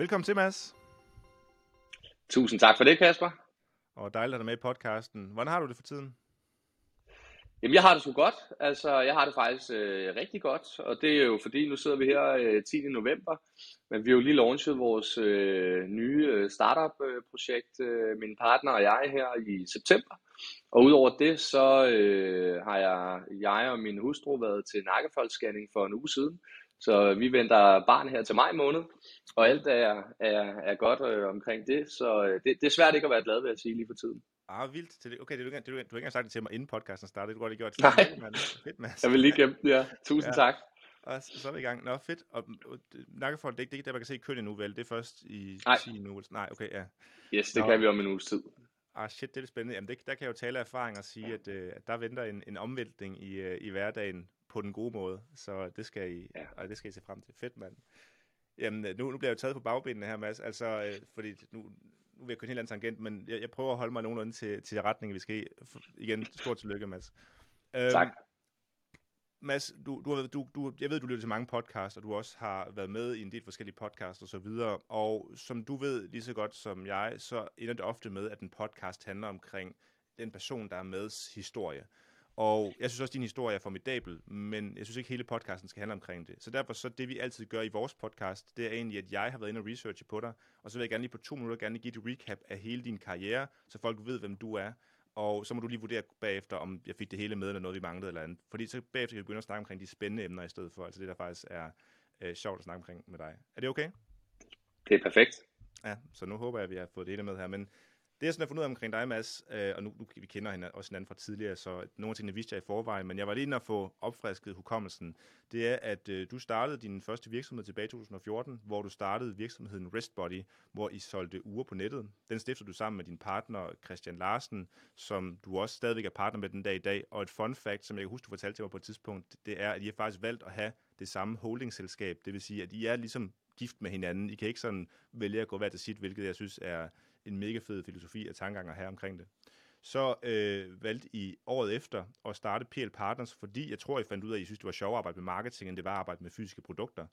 Velkommen til, Mads. Tusind tak for det, Kasper. Og dejligt at have med i podcasten. Hvordan har du det for tiden? Jamen, jeg har det så godt. Altså, jeg har det faktisk øh, rigtig godt, og det er jo fordi, nu sidder vi her øh, 10. november, men vi har jo lige launchet vores øh, nye øh, startup-projekt, øh, min partner og jeg her i september. Og udover det, så øh, har jeg, jeg og min hustru været til nakkefoldsscanning for en uge siden, så vi venter barn her til maj måned, og alt er, er, er godt øh, omkring det, så øh, det, det er svært ikke at være glad ved at sige lige for tiden. Ah, vildt. Til det. Okay, det, du, du, du, du har ikke engang sagt det til mig, inden podcasten startede. Det har du gjort. Nej. Fedt, Mads. Jeg vil lige gemme det, ja. Tusind Ja. tak. Og så er vi i gang. Nå, fedt. Og, og nakkefold, det er ikke det, man kan se i køn endnu, vel? Det er først i Nej. 10 nu. Nej, okay, ja. Yes, det Nå. kan vi om en uges tid. Ah, shit, det er lidt spændende. Jamen, det, der kan jeg jo tale af erfaring og sige, at, øh, at der venter en, en omvæltning i, øh, i hverdagen på den gode måde. Så det skal I, Ja. ja. det skal I se frem til. Fedt, mand. Jamen, øh, nu, nu bliver jeg jo taget på bagbenene her, Mads. Altså, øh, fordi nu, nu vil jeg køre en helt anden tangent, men jeg, jeg prøver at holde mig nogenlunde til, til retningen, vi skal i. Igen, stort tillykke, Mads. Øhm, Tak. Mads, du, du, du, du, jeg ved, du lytter til mange podcasts, og du også har været med i en del forskellige podcasts og så videre. Og som du ved lige så godt som jeg, så ender det ofte med, at en podcast handler omkring den person, der er meds historie. Og jeg synes også, at din historie er formidabel, men jeg synes ikke, hele podcasten skal handle omkring det. Så derfor så det, vi altid gør i vores podcast, det er egentlig, at jeg har været inde og researche på dig, og så vil jeg gerne lige på to minutter gerne give et recap af hele din karriere, så folk ved, hvem du er. Og så må du lige vurdere bagefter, om jeg fik det hele med, eller noget, vi manglede eller andet. Fordi så bagefter kan vi begynde at snakke omkring de spændende emner i stedet for, altså det, der faktisk er øh, sjovt at snakke omkring med dig. Er det okay? Det er perfekt. Ja, så nu håber jeg, at vi har fået det hele med her. Men det, jeg sådan har fundet ud af omkring dig, Mads, øh, og nu, nu vi kender hende også hinanden fra tidligere, så nogle af tingene vidste jeg i forvejen, men jeg var lige inde at få opfrisket hukommelsen. Det er, at øh, du startede din første virksomhed tilbage i 2014, hvor du startede virksomheden Restbody, hvor I solgte uger på nettet. Den stiftede du sammen med din partner Christian Larsen, som du også stadigvæk er partner med den dag i dag. Og et fun fact, som jeg kan huske, du fortalte til mig på et tidspunkt, det er, at I har faktisk valgt at have det samme holdingselskab. Det vil sige, at I er ligesom gift med hinanden. I kan ikke sådan vælge at gå hver til sit, hvilket jeg synes er en mega fed filosofi af tankegang at have omkring det. Så øh, valgte I året efter at starte PL Partners, fordi jeg tror, I fandt ud af, at I synes, det var sjovere at arbejde med marketing, end det var at arbejde med fysiske produkter.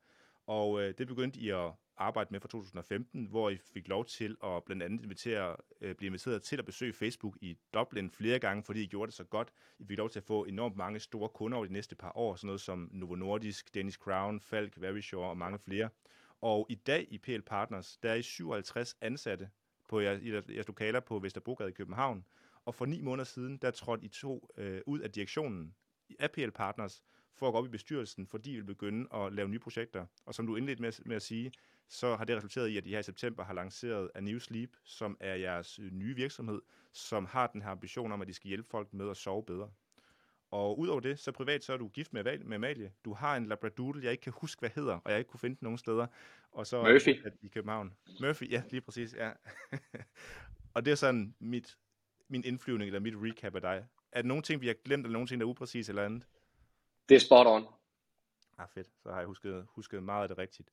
Og øh, det begyndte I at arbejde med fra 2015, hvor I fik lov til at blandt andet invitere, øh, blive inviteret til at besøge Facebook i Dublin flere gange, fordi I gjorde det så godt. I fik lov til at få enormt mange store kunder over de næste par år, sådan noget som Novo Nordisk, Danish Crown, Falk, Verisure og mange flere. Og i dag i PL Partners, der er I 57 ansatte på jeres, i jeres- lokaler på Vesterbrogade i København. Og for ni måneder siden, der trådte I to øh, ud af direktionen af PL Partners for at gå op i bestyrelsen, fordi I vil begynde at lave nye projekter. Og som du indledte med, med at sige, så har det resulteret i, at I her i september har lanceret A New Sleep, som er jeres øh, nye virksomhed, som har den her ambition om, at de skal hjælpe folk med at sove bedre. Og udover det, så privat, så er du gift med, med Amalie. Du har en labradoodle, jeg ikke kan huske, hvad hedder, og jeg ikke kunne finde den nogen steder. Og så Murphy. i København. Murphy, ja, lige præcis, ja. og det er sådan mit, min indflyvning, eller mit recap af dig. Er der nogle ting, vi har glemt, eller nogle ting, der er upræcis eller andet? Det er spot on. Ah, fedt. Så har jeg husket, husket meget af det rigtigt.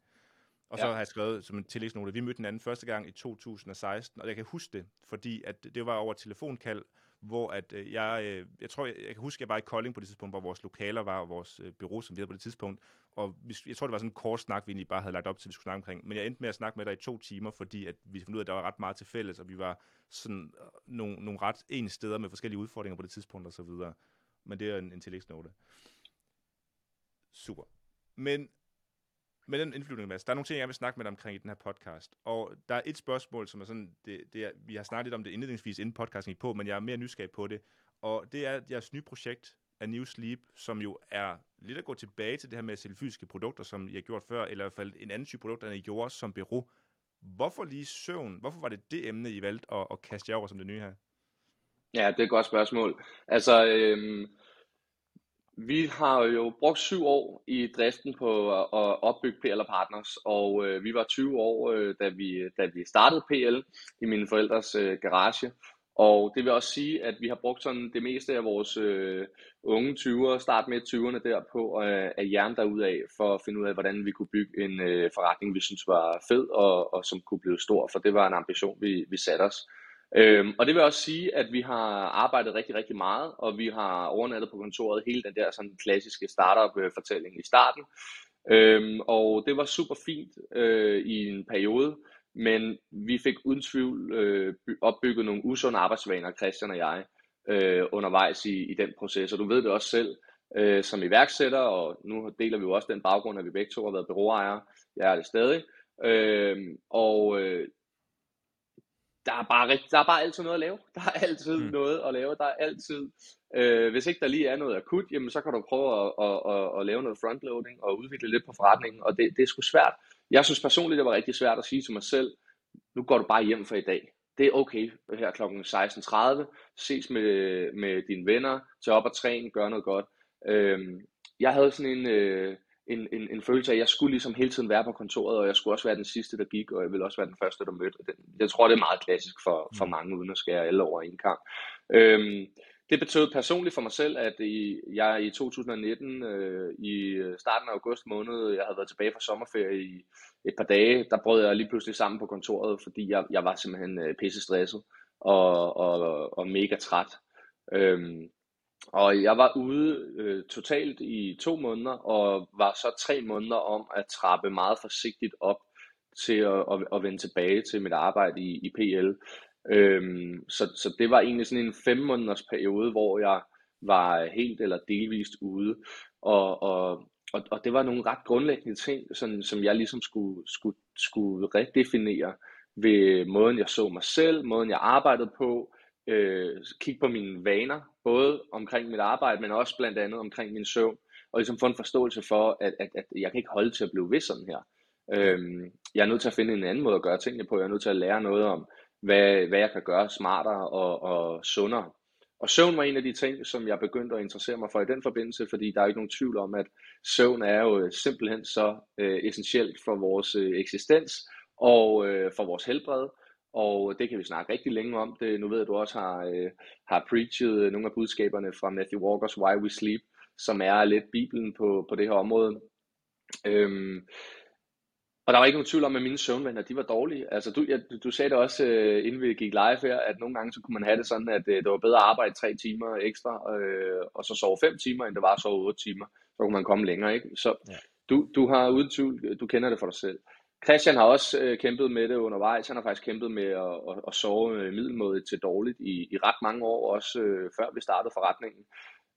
Og så Ja. har jeg skrevet som en tillægsnote, vi mødte hinanden første gang i 2016, og jeg kan huske det, fordi at det var over telefonkald, hvor at øh, jeg, øh, jeg tror, jeg, jeg kan huske, at jeg var i Kolding på det tidspunkt, hvor vores lokaler var, og vores øh, bureau, som vi havde på det tidspunkt, og vi, jeg tror, det var sådan en kort snak, vi egentlig bare havde lagt op til, at vi skulle snakke omkring, men jeg endte med at snakke med dig i to timer, fordi at vi fandt ud af, at der var ret meget til fælles, og vi var sådan øh, nogle, nogle ret ens steder med forskellige udfordringer på det tidspunkt, og så videre. Men det er en, en tillægsnote. Super. Men med den indflyvning, Mads, der er nogle ting, jeg vil snakke med dig omkring i den her podcast. Og der er et spørgsmål, som er sådan, det, det er, vi har snakket lidt om det indledningsvis, inden podcasten gik på, men jeg er mere nysgerrig på det. Og det er jeres nye projekt, A New Sleep, som jo er lidt at gå tilbage til det her med at sælge fysiske produkter, som I har gjort før, eller i hvert fald en anden type produkter, end I gjorde som bureau. Hvorfor lige søvn? Hvorfor var det det emne, I valgte at, at kaste jer over som det nye her? Ja, det er et godt spørgsmål. Altså, øhm, vi har jo brugt syv år i driften på at opbygge PL og Partners, og øh, vi var 20 år, øh, da, vi, da vi startede PL i mine forældres øh, garage. Og det vil også sige, at vi har brugt sådan det meste af vores øh, unge 20'ere, start med 20'erne der på øh, at hjerne derudaf, for at finde ud af, hvordan vi kunne bygge en øh, forretning, vi synes var fed og, og som kunne blive stor, for det var en ambition, vi, vi satte os. Øhm, og det vil også sige, at vi har arbejdet rigtig, rigtig meget, og vi har overnattet på kontoret hele den der sådan klassiske startup-fortælling i starten. Øhm, og det var super fint øh, i en periode, men vi fik uden tvivl øh, opbygget nogle usunde arbejdsvaner, Christian og jeg, øh, undervejs i, i den proces. Og du ved det også selv, øh, som iværksætter, og nu deler vi jo også den baggrund, at vi begge to har været byråejere. Jeg er det stadig. Øh, og øh, der er, bare, der er bare altid noget at lave. Der er altid mm. noget at lave. Der er altid, øh, hvis ikke der lige er noget akut, jamen så kan du prøve at, at, at, at lave noget frontloading og udvikle lidt på forretningen, og det, det er sgu svært. Jeg synes personligt, det var rigtig svært at sige til mig selv, nu går du bare hjem for i dag. Det er okay her kl. 16.30. Ses med, med dine venner, tage op og træne, gøre noget godt. Øh, jeg havde sådan en, øh, en, en, en følelse af, at jeg skulle ligesom hele tiden være på kontoret, og jeg skulle også være den sidste, der gik, og jeg ville også være den første, der mødte. Den, jeg tror, det er meget klassisk for, for mm. mange, uden at skære alle over en kamp. Øhm, det betød personligt for mig selv, at i, jeg i 2019, øh, i starten af august måned, jeg havde været tilbage fra sommerferie i et par dage, der brød jeg lige pludselig sammen på kontoret, fordi jeg, jeg var simpelthen øh, pisse stresset og, og, og mega træt. Øhm, og jeg var ude øh, totalt i to måneder, og var så tre måneder om at trappe meget forsigtigt op til at, at, at vende tilbage til mit arbejde i, i PL. Øhm, så, så det var egentlig sådan en fem måneders periode, hvor jeg var helt eller delvist ude. Og, og, og, og det var nogle ret grundlæggende ting, sådan, som jeg ligesom skulle, skulle, skulle redefinere ved måden, jeg så mig selv, måden, jeg arbejdede på, øh, kigge på mine vaner, både omkring mit arbejde, men også blandt andet omkring min søvn, og ligesom få en forståelse for, at, at, at jeg kan ikke holde til at blive ved sådan her. Øhm, jeg er nødt til at finde en anden måde at gøre tingene på. Jeg er nødt til at lære noget om, hvad, hvad jeg kan gøre smartere og, og sundere. Og søvn var en af de ting, som jeg begyndte at interessere mig for i den forbindelse, fordi der er ikke nogen tvivl om, at søvn er jo øh, simpelthen så øh, essentielt for vores øh, eksistens og øh, for vores helbred, og det kan vi snakke rigtig længe om. Det, nu ved at du også har, øh, har preachet nogle af budskaberne fra Matthew Walkers Why We Sleep, som er lidt bibelen på, på det her område. Øhm, og der var ikke nogen tvivl om, at mine søvnvenner, de var dårlige. Altså, du, ja, du sagde det også, øh, inden vi gik live her, at nogle gange så kunne man have det sådan, at øh, det var bedre at arbejde tre timer ekstra, øh, og så sove fem timer, end det var at sove otte timer. Så kunne man komme længere, ikke? Så ja. du, du har uden tvivl, du kender det for dig selv. Christian har også øh, kæmpet med det undervejs. Han har faktisk kæmpet med at, at, at sove øh, middelmådigt til dårligt i, i ret mange år, også øh, før vi startede forretningen.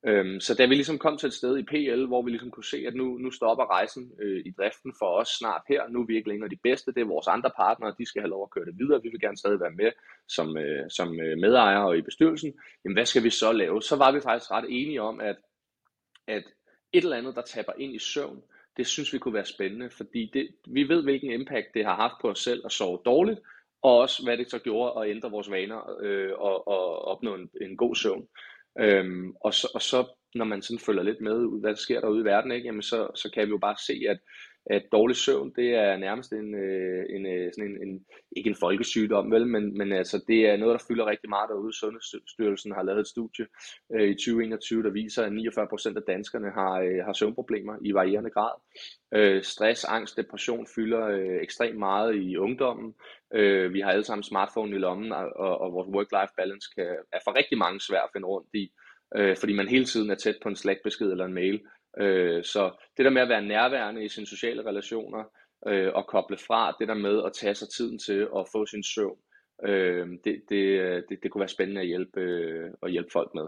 Øhm, så da vi ligesom kom til et sted i PL, hvor vi ligesom kunne se, at nu, nu stopper rejsen øh, i driften for os snart her. Nu er vi ikke længere de bedste, det er vores andre partnere, de skal have lov at køre det videre. Vi vil gerne stadig være med som, øh, som øh, medejere og i bestyrelsen. Jamen hvad skal vi så lave? Så var vi faktisk ret enige om, at, at et eller andet, der tapper ind i søvn, det synes vi kunne være spændende, fordi det, vi ved, hvilken impact det har haft på os selv at sove dårligt, og også hvad det så gjorde at ændre vores vaner øh, og, og opnå en, en god søvn. Øhm, og, så, og så når man sådan følger lidt med, hvad der sker derude i verden, ikke, jamen så, så kan vi jo bare se, at at dårlig søvn, det er nærmest en, øh, en, øh, sådan en, en, ikke en folkesygdom, vel, men, men altså, det er noget, der fylder rigtig meget derude. Sundhedsstyrelsen har lavet et studie øh, i 2021, der viser, at 49% af danskerne har, øh, har søvnproblemer i varierende grad. Øh, stress, angst, depression fylder øh, ekstremt meget i ungdommen. Øh, vi har alle sammen smartphone i lommen, og, og vores work-life balance kan, er for rigtig mange svært at finde rundt i, øh, fordi man hele tiden er tæt på en Slack-besked eller en mail, Øh, så det der med at være nærværende i sine sociale relationer øh, og koble fra, det der med at tage sig tiden til at få sin søvn, øh, det, det, det, det kunne være spændende at hjælpe, øh, at hjælpe folk med.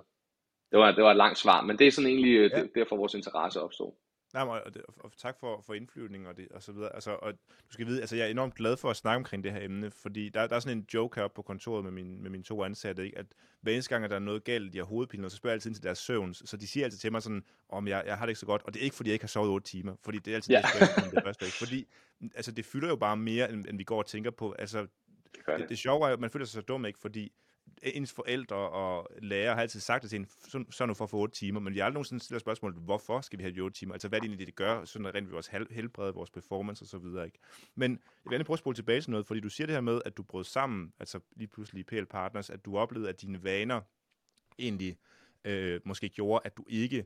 Det var, det var et langt svar, men det er sådan egentlig øh, ja. det, derfor vores interesse opstod. Nej, og, og, og tak for, for indflyvning og, det, og så videre. Altså, og du skal vide, altså jeg er enormt glad for at snakke omkring det her emne, fordi der, der er sådan en joke heroppe på kontoret med, min, med mine to ansatte, ikke? at hver eneste gang, at der er noget galt, de har hovedpine, så spørger jeg altid til deres søvn, så de siger altid til mig sådan, om jeg, jeg har det ikke så godt, og det er ikke, fordi jeg ikke har sovet 8 timer, fordi det er altid ja. det, det første, ikke? fordi altså, det fylder jo bare mere, end, end vi går og tænker på. Altså, det, det, det sjove er jo, at man føler sig så dum, ikke? fordi ens forældre og lærer har altid sagt det til en, så, så nu for at få 8 timer, men vi har aldrig nogensinde stillet spørgsmål, hvorfor skal vi have de 8 timer? Altså, hvad er det egentlig, det gør, sådan at rent vores helbred, vores performance og så videre, ikke? Men jeg vil gerne prøve at spole tilbage til noget, fordi du siger det her med, at du brød sammen, altså lige pludselig PL Partners, at du oplevede, at dine vaner egentlig øh, måske gjorde, at du ikke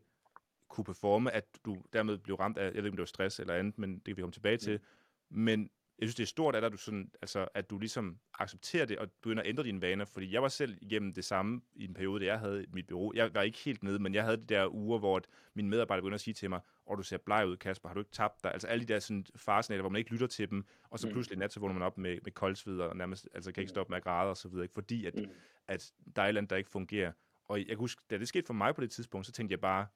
kunne performe, at du dermed blev ramt af, jeg ved ikke, om det var stress eller andet, men det kan vi komme tilbage til. Men jeg synes, det er stort, at du, sådan, altså, at du ligesom accepterer det og begynder at ændre dine vaner. Fordi jeg var selv igennem det samme i en periode, jeg havde mit bureau. Jeg var ikke helt nede, men jeg havde de der uger, hvor mine medarbejdere begynder at sige til mig, og du ser bleg ud, Kasper, har du ikke tabt dig? Altså alle de der sådan, faresignaler, hvor man ikke lytter til dem, og så mm. pludselig nat, så vågner man op med, med koldsved og nærmest altså, kan ikke stoppe med at græde og så videre, ikke? fordi at, mm. at der er et eller andet, der ikke fungerer. Og jeg kan huske, da det skete for mig på det tidspunkt, så tænkte jeg bare,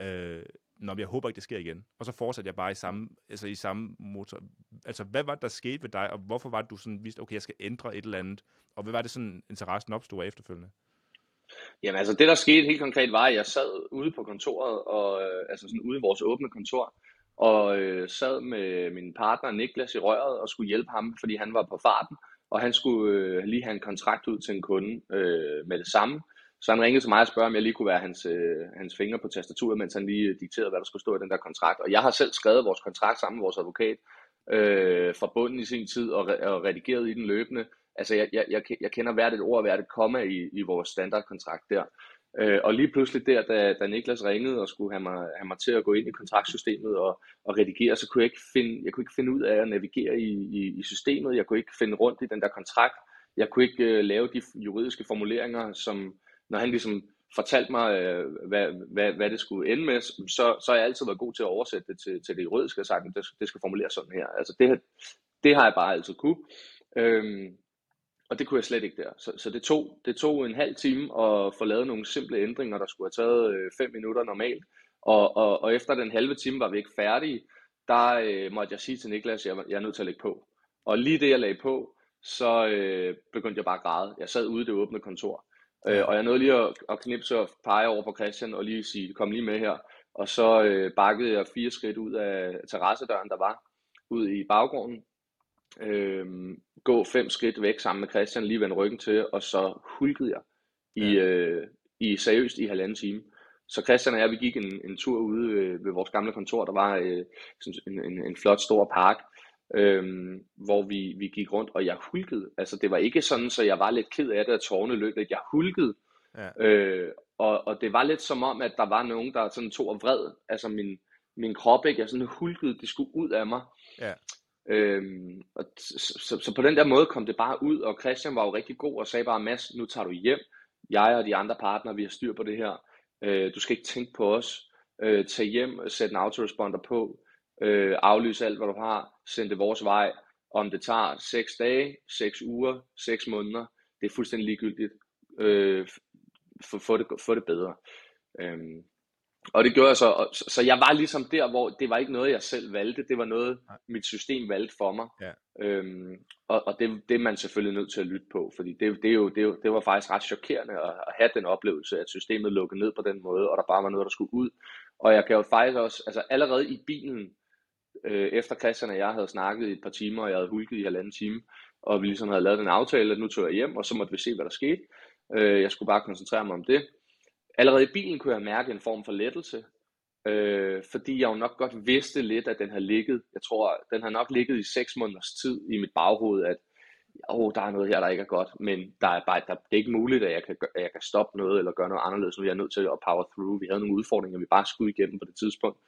øh, Nå, jeg håber ikke, det sker igen. Og så fortsatte jeg bare i samme, altså i samme motor. Altså, hvad var det, der skete ved dig, og hvorfor var det, du sådan vidste, okay, jeg skal ændre et eller andet, og hvad var det sådan, interessen opstod efterfølgende? Jamen altså, det der skete helt konkret var, at jeg sad ude på kontoret, og, øh, altså sådan ude i vores åbne kontor, og øh, sad med min partner Niklas i røret og skulle hjælpe ham, fordi han var på farten, og han skulle øh, lige have en kontrakt ud til en kunde øh, med det samme. Så han ringede til mig og spørger, om jeg lige kunne være hans, øh, hans fingre på tastaturet, mens han lige dikterede, hvad der skulle stå i den der kontrakt. Og jeg har selv skrevet vores kontrakt sammen med vores advokat øh, fra bunden i sin tid og, og redigeret i den løbende. Altså, jeg, jeg, jeg kender hvert et ord og hvert et komma i, i vores standardkontrakt der. Øh, og lige pludselig der, da, da Niklas ringede og skulle have mig, have mig til at gå ind i kontraktsystemet og, og redigere, så kunne jeg ikke finde, jeg kunne ikke finde ud af at navigere i, i, i systemet. Jeg kunne ikke finde rundt i den der kontrakt. Jeg kunne ikke øh, lave de juridiske formuleringer, som, når han ligesom fortalte mig, øh, hvad, hvad, hvad det skulle ende med, så, så har jeg altid været god til at oversætte det til, til det juridiske og sagt, at det, det skal formuleres sådan her. Altså det, det har jeg bare altid kunne. Øhm, og det kunne jeg slet ikke der. Så, så det, tog, det tog en halv time at få lavet nogle simple ændringer, der skulle have taget øh, fem minutter normalt. Og, og, og efter den halve time var vi ikke færdige. Der øh, måtte jeg sige til Niklas, at jeg, jeg er nødt til at lægge på. Og lige det jeg lagde på, så øh, begyndte jeg bare at græde. Jeg sad ude i det åbne kontor. Øh, og jeg nåede lige at, at knipse og pege over på Christian og lige sige, kom lige med her. Og så øh, bakkede jeg fire skridt ud af terrassedøren, der var, ud i baggården. Øh, gå fem skridt væk sammen med Christian, lige vende ryggen til, og så hulkede jeg i, ja. øh, i seriøst i halvanden time. Så Christian og jeg, vi gik en, en tur ude øh, ved vores gamle kontor, der var øh, en, en, en flot stor park, øhm, hvor vi, vi gik rundt, og jeg hulkede. Altså det var ikke sådan, så jeg var lidt ked af det, at tårne løb lidt. Jeg hulkede. Ja. Øh, og, og det var lidt som om, at der var nogen, der sådan tog og vred. Altså min, min krop, ikke? Jeg sådan hulkede, det skulle ud af mig. Ja. Øhm, og så, så, så på den der måde kom det bare ud, og Christian var jo rigtig god og sagde bare, Mads, nu tager du hjem. Jeg og de andre partnere, vi har styr på det her. Øh, du skal ikke tænke på os. Øh, tag hjem, sæt en autoresponder på øh, aflyse alt, hvad du har, send det vores vej. Om det tager 6 dage, 6 uger, 6 måneder, det er fuldstændig ligegyldigt. Øh, få, få, det, få det bedre. Øhm, og det gjorde jeg så, så, så jeg var ligesom der, hvor det var ikke noget, jeg selv valgte, det var noget, mit system valgte for mig. Ja. Øhm, og og det, det er man selvfølgelig nødt til at lytte på, fordi det, det, er jo, det, er jo, det var faktisk ret chokerende at, at have den oplevelse, at systemet lukkede ned på den måde, og der bare var noget, der skulle ud. Og jeg kan jo faktisk også, altså allerede i bilen, øh, efter Christian og jeg havde snakket i et par timer, og jeg havde hulket i halvanden time, og vi ligesom havde lavet den aftale, at nu tog jeg hjem, og så måtte vi se, hvad der skete. Øh, jeg skulle bare koncentrere mig om det. Allerede i bilen kunne jeg mærke en form for lettelse, øh, fordi jeg jo nok godt vidste lidt, at den har ligget, jeg tror, den har nok ligget i seks måneders tid i mit baghoved, at oh, der er noget her, der ikke er godt, men der er bare, der, det er ikke muligt, at jeg, kan, at jeg kan stoppe noget, eller gøre noget anderledes, nu er jeg nødt til at power through. Vi havde nogle udfordringer, vi bare skulle igennem på det tidspunkt,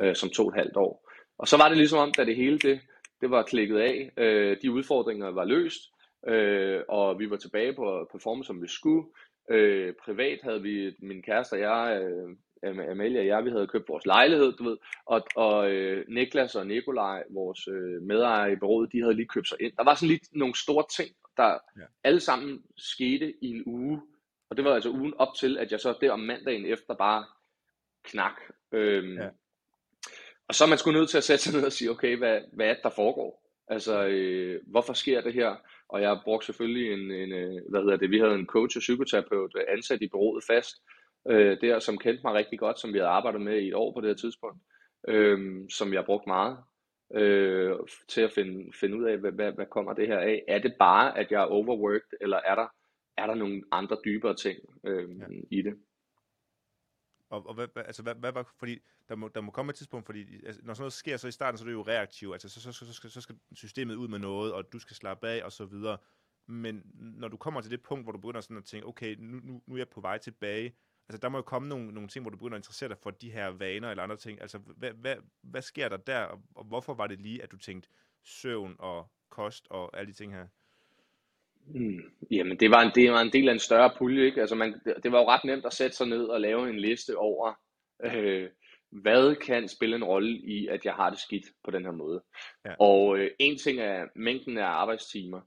øh, som to og et halvt år. Og så var det ligesom om, da det hele det, det var klikket af, øh, de udfordringer var løst, øh, og vi var tilbage på at performe, som vi skulle. Øh, privat havde vi, min kæreste og jeg, øh, Amalie og jeg, vi havde købt vores lejlighed, du ved, og, og øh, Niklas og Nikolaj, vores øh, medejere i bureauet, de havde lige købt sig ind. Der var sådan lige nogle store ting, der ja. alle sammen skete i en uge, og det var altså ugen op til, at jeg så der om mandagen efter bare knak. Øhm, ja. Og så er man sgu nødt til at sætte sig ned og sige, okay, hvad, hvad er det, der foregår? Altså, øh, hvorfor sker det her? Og jeg har brugt selvfølgelig en, en øh, hvad hedder det, vi havde en coach og psykoterapeut ansat i bureauet fast, øh, der som kendte mig rigtig godt, som vi havde arbejdet med i et år på det her tidspunkt, øh, som jeg har brugt meget øh, til at finde, finde ud af, hvad, hvad, hvad kommer det her af? Er det bare, at jeg er overworked, eller er der, er der nogle andre dybere ting øh, ja. i det? Og, og hvad, altså, hvad, hvad hvad, fordi der må, der må komme et tidspunkt, fordi altså, når sådan noget sker, så i starten, så er det jo reaktivt, altså så, så, så, så, skal, så skal systemet ud med noget, og du skal slappe af, og så videre. Men når du kommer til det punkt, hvor du begynder sådan at tænke, okay, nu, nu, nu er jeg på vej tilbage, altså der må jo komme nogle, nogle ting, hvor du begynder at interessere dig for de her vaner eller andre ting. Altså, hvad, hvad, hvad sker der der, og hvorfor var det lige, at du tænkte, søvn og kost og alle de ting her? Hmm. Jamen, det var, en, det var en del af en større pulje, ikke? Altså, man, det, det var jo ret nemt at sætte sig ned og lave en liste over, øh, hvad kan spille en rolle i, at jeg har det skidt på den her måde. Ja. Og øh, en ting er mængden af arbejdstimer.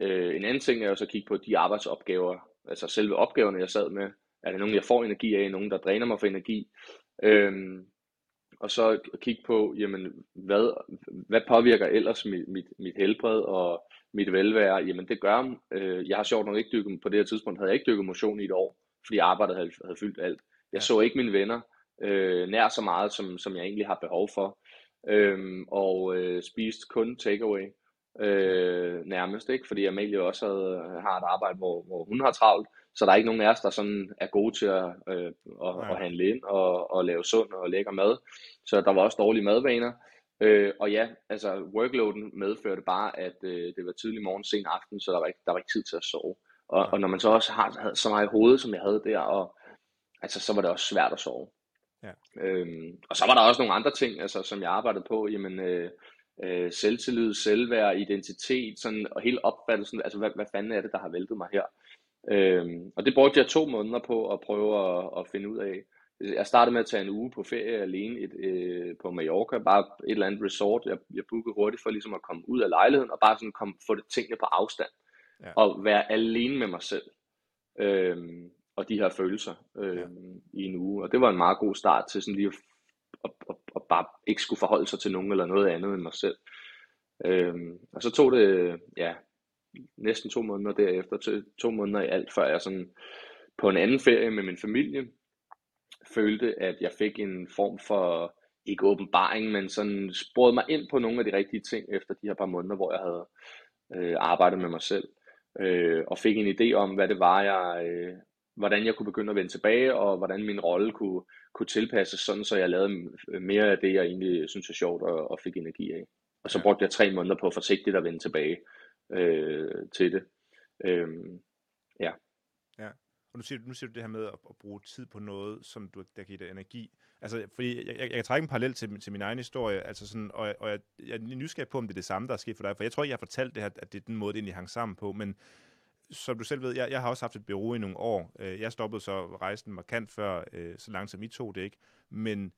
Øh, en anden ting er jo så at kigge på de arbejdsopgaver, altså selve opgaverne, jeg sad med. Er det nogen, jeg får energi af? Nogen, der dræner mig for energi? Øhm, og så kigge på, jamen, hvad, hvad påvirker ellers mit, mit, mit helbred og mit velvære? Jamen, det gør, øh, jeg har sjovt nok ikke dykket, på det her tidspunkt havde jeg ikke dykket motion i et år, fordi arbejdet havde, havde fyldt alt. Jeg ja. så ikke mine venner øh, nær så meget, som, som jeg egentlig har behov for, øhm, og øh, spiste kun takeaway øh, nærmest, ikke? fordi Amalie også havde, har et arbejde, hvor, hvor hun har travlt, så der er ikke nogen af os, der sådan er gode til at, øh, at, at handle ind og, og lave sund og lækker mad. Så der var også dårlige madvaner. Øh, og ja, altså workloaden medførte bare, at øh, det var tidlig morgen, sen aften, så der var ikke, der var ikke tid til at sove. Og, og når man så også har havde så meget i hovedet, som jeg havde der, og, altså, så var det også svært at sove. Ja. Øhm, og så var der også nogle andre ting, altså, som jeg arbejdede på. Jamen, øh, øh, selvtillid, selvværd, identitet, sådan, og hele opfattelsen, altså hvad, hvad fanden er det, der har væltet mig her? Øhm, og det brugte jeg to måneder på at prøve at, at finde ud af. Jeg startede med at tage en uge på ferie alene et, øh, på Mallorca, bare et eller andet resort. Jeg, jeg bookede hurtigt for ligesom at komme ud af lejligheden og bare sådan komme, få det tingene på afstand. Ja. Og være alene med mig selv. Øhm, og de her følelser øhm, ja. i en uge. Og det var en meget god start til sådan lige at, at, at, at bare ikke skulle forholde sig til nogen eller noget andet end mig selv. Øhm, og så tog det, ja, næsten to måneder derefter, til to måneder i alt, før jeg sådan på en anden ferie med min familie følte, at jeg fik en form for, ikke åbenbaring, men sådan sporet mig ind på nogle af de rigtige ting efter de her par måneder, hvor jeg havde øh, arbejdet med mig selv. Øh, og fik en idé om, hvad det var, jeg, øh, hvordan jeg kunne begynde at vende tilbage, og hvordan min rolle kunne, kunne tilpasses, sådan så jeg lavede mere af det, jeg egentlig synes er sjovt og, og fik energi af. Og så brugte jeg tre måneder på forsigtigt at vende tilbage øh, til det. Øhm, ja. Og nu siger, du, nu siger du det her med at, at bruge tid på noget, som du, der giver dig energi. Altså, fordi jeg, jeg, jeg kan trække en parallel til, til min egen historie, altså sådan, og, og jeg, jeg er nysgerrig på, om det er det samme, der er sket for dig, for jeg tror ikke, jeg har fortalt det her, at det er den måde, det egentlig hang sammen på, men som du selv ved, jeg, jeg har også haft et bureau i nogle år. Øh, jeg stoppede så rejsen markant før, øh, så langt som I tog det ikke, men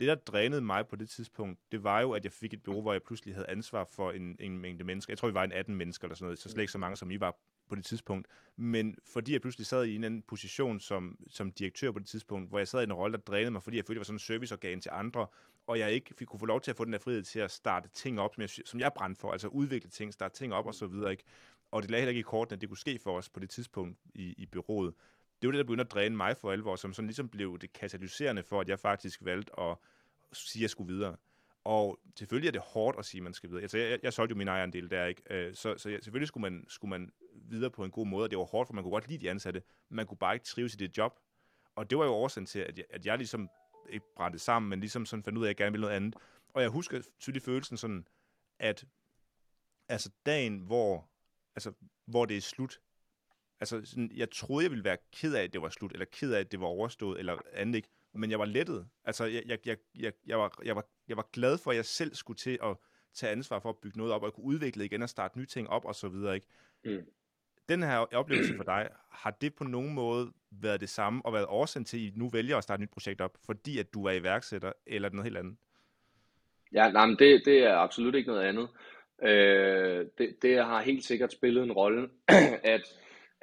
det, der drænede mig på det tidspunkt, det var jo, at jeg fik et bureau, hvor jeg pludselig havde ansvar for en, en mængde mennesker. Jeg tror, vi var en 18 mennesker eller sådan noget, så slet ikke så mange, som I var på det tidspunkt. Men fordi jeg pludselig sad i en anden position som, som direktør på det tidspunkt, hvor jeg sad i en rolle, der drænede mig, fordi jeg følte, jeg var sådan en serviceorgan til andre, og jeg ikke fik, kunne få lov til at få den der frihed til at starte ting op, som jeg, som jeg brændte for, altså udvikle ting, starte ting op og så videre. Ikke? Og det lagde heller ikke i kortene, at det kunne ske for os på det tidspunkt i, i byrådet. Det var det, der begyndte at dræne mig for alvor, som sådan ligesom blev det katalyserende for, at jeg faktisk valgte at sige, at jeg skulle videre. Og selvfølgelig er det hårdt at sige, at man skal videre. Altså, jeg, jeg solgte jo min ejerandel der, ikke? Øh, så, så selvfølgelig skulle man, skulle man videre på en god måde, og det var hårdt, for man kunne godt lide de ansatte, men man kunne bare ikke trives i det job. Og det var jo årsagen til, at jeg, at jeg ligesom ikke brændte sammen, men ligesom sådan fandt ud af, at jeg gerne ville noget andet. Og jeg husker tydeligt følelsen sådan, at altså dagen, hvor, altså, hvor det er slut, altså sådan, jeg troede, jeg ville være ked af, at det var slut, eller ked af, at det var overstået, eller andet ikke men jeg var lettet. Altså, jeg, jeg, jeg, jeg, jeg, var, jeg, var, jeg var glad for, at jeg selv skulle til at tage ansvar for at bygge noget op, og kunne udvikle igen og starte nye ting op, og så videre, ikke? Mm. Den her oplevelse for dig, har det på nogen måde været det samme, og været årsagen til, at I nu vælger at starte et nyt projekt op, fordi at du er iværksætter, eller noget helt andet? Ja, nej, men det, det er absolut ikke noget andet. Øh, det, det har helt sikkert spillet en rolle, at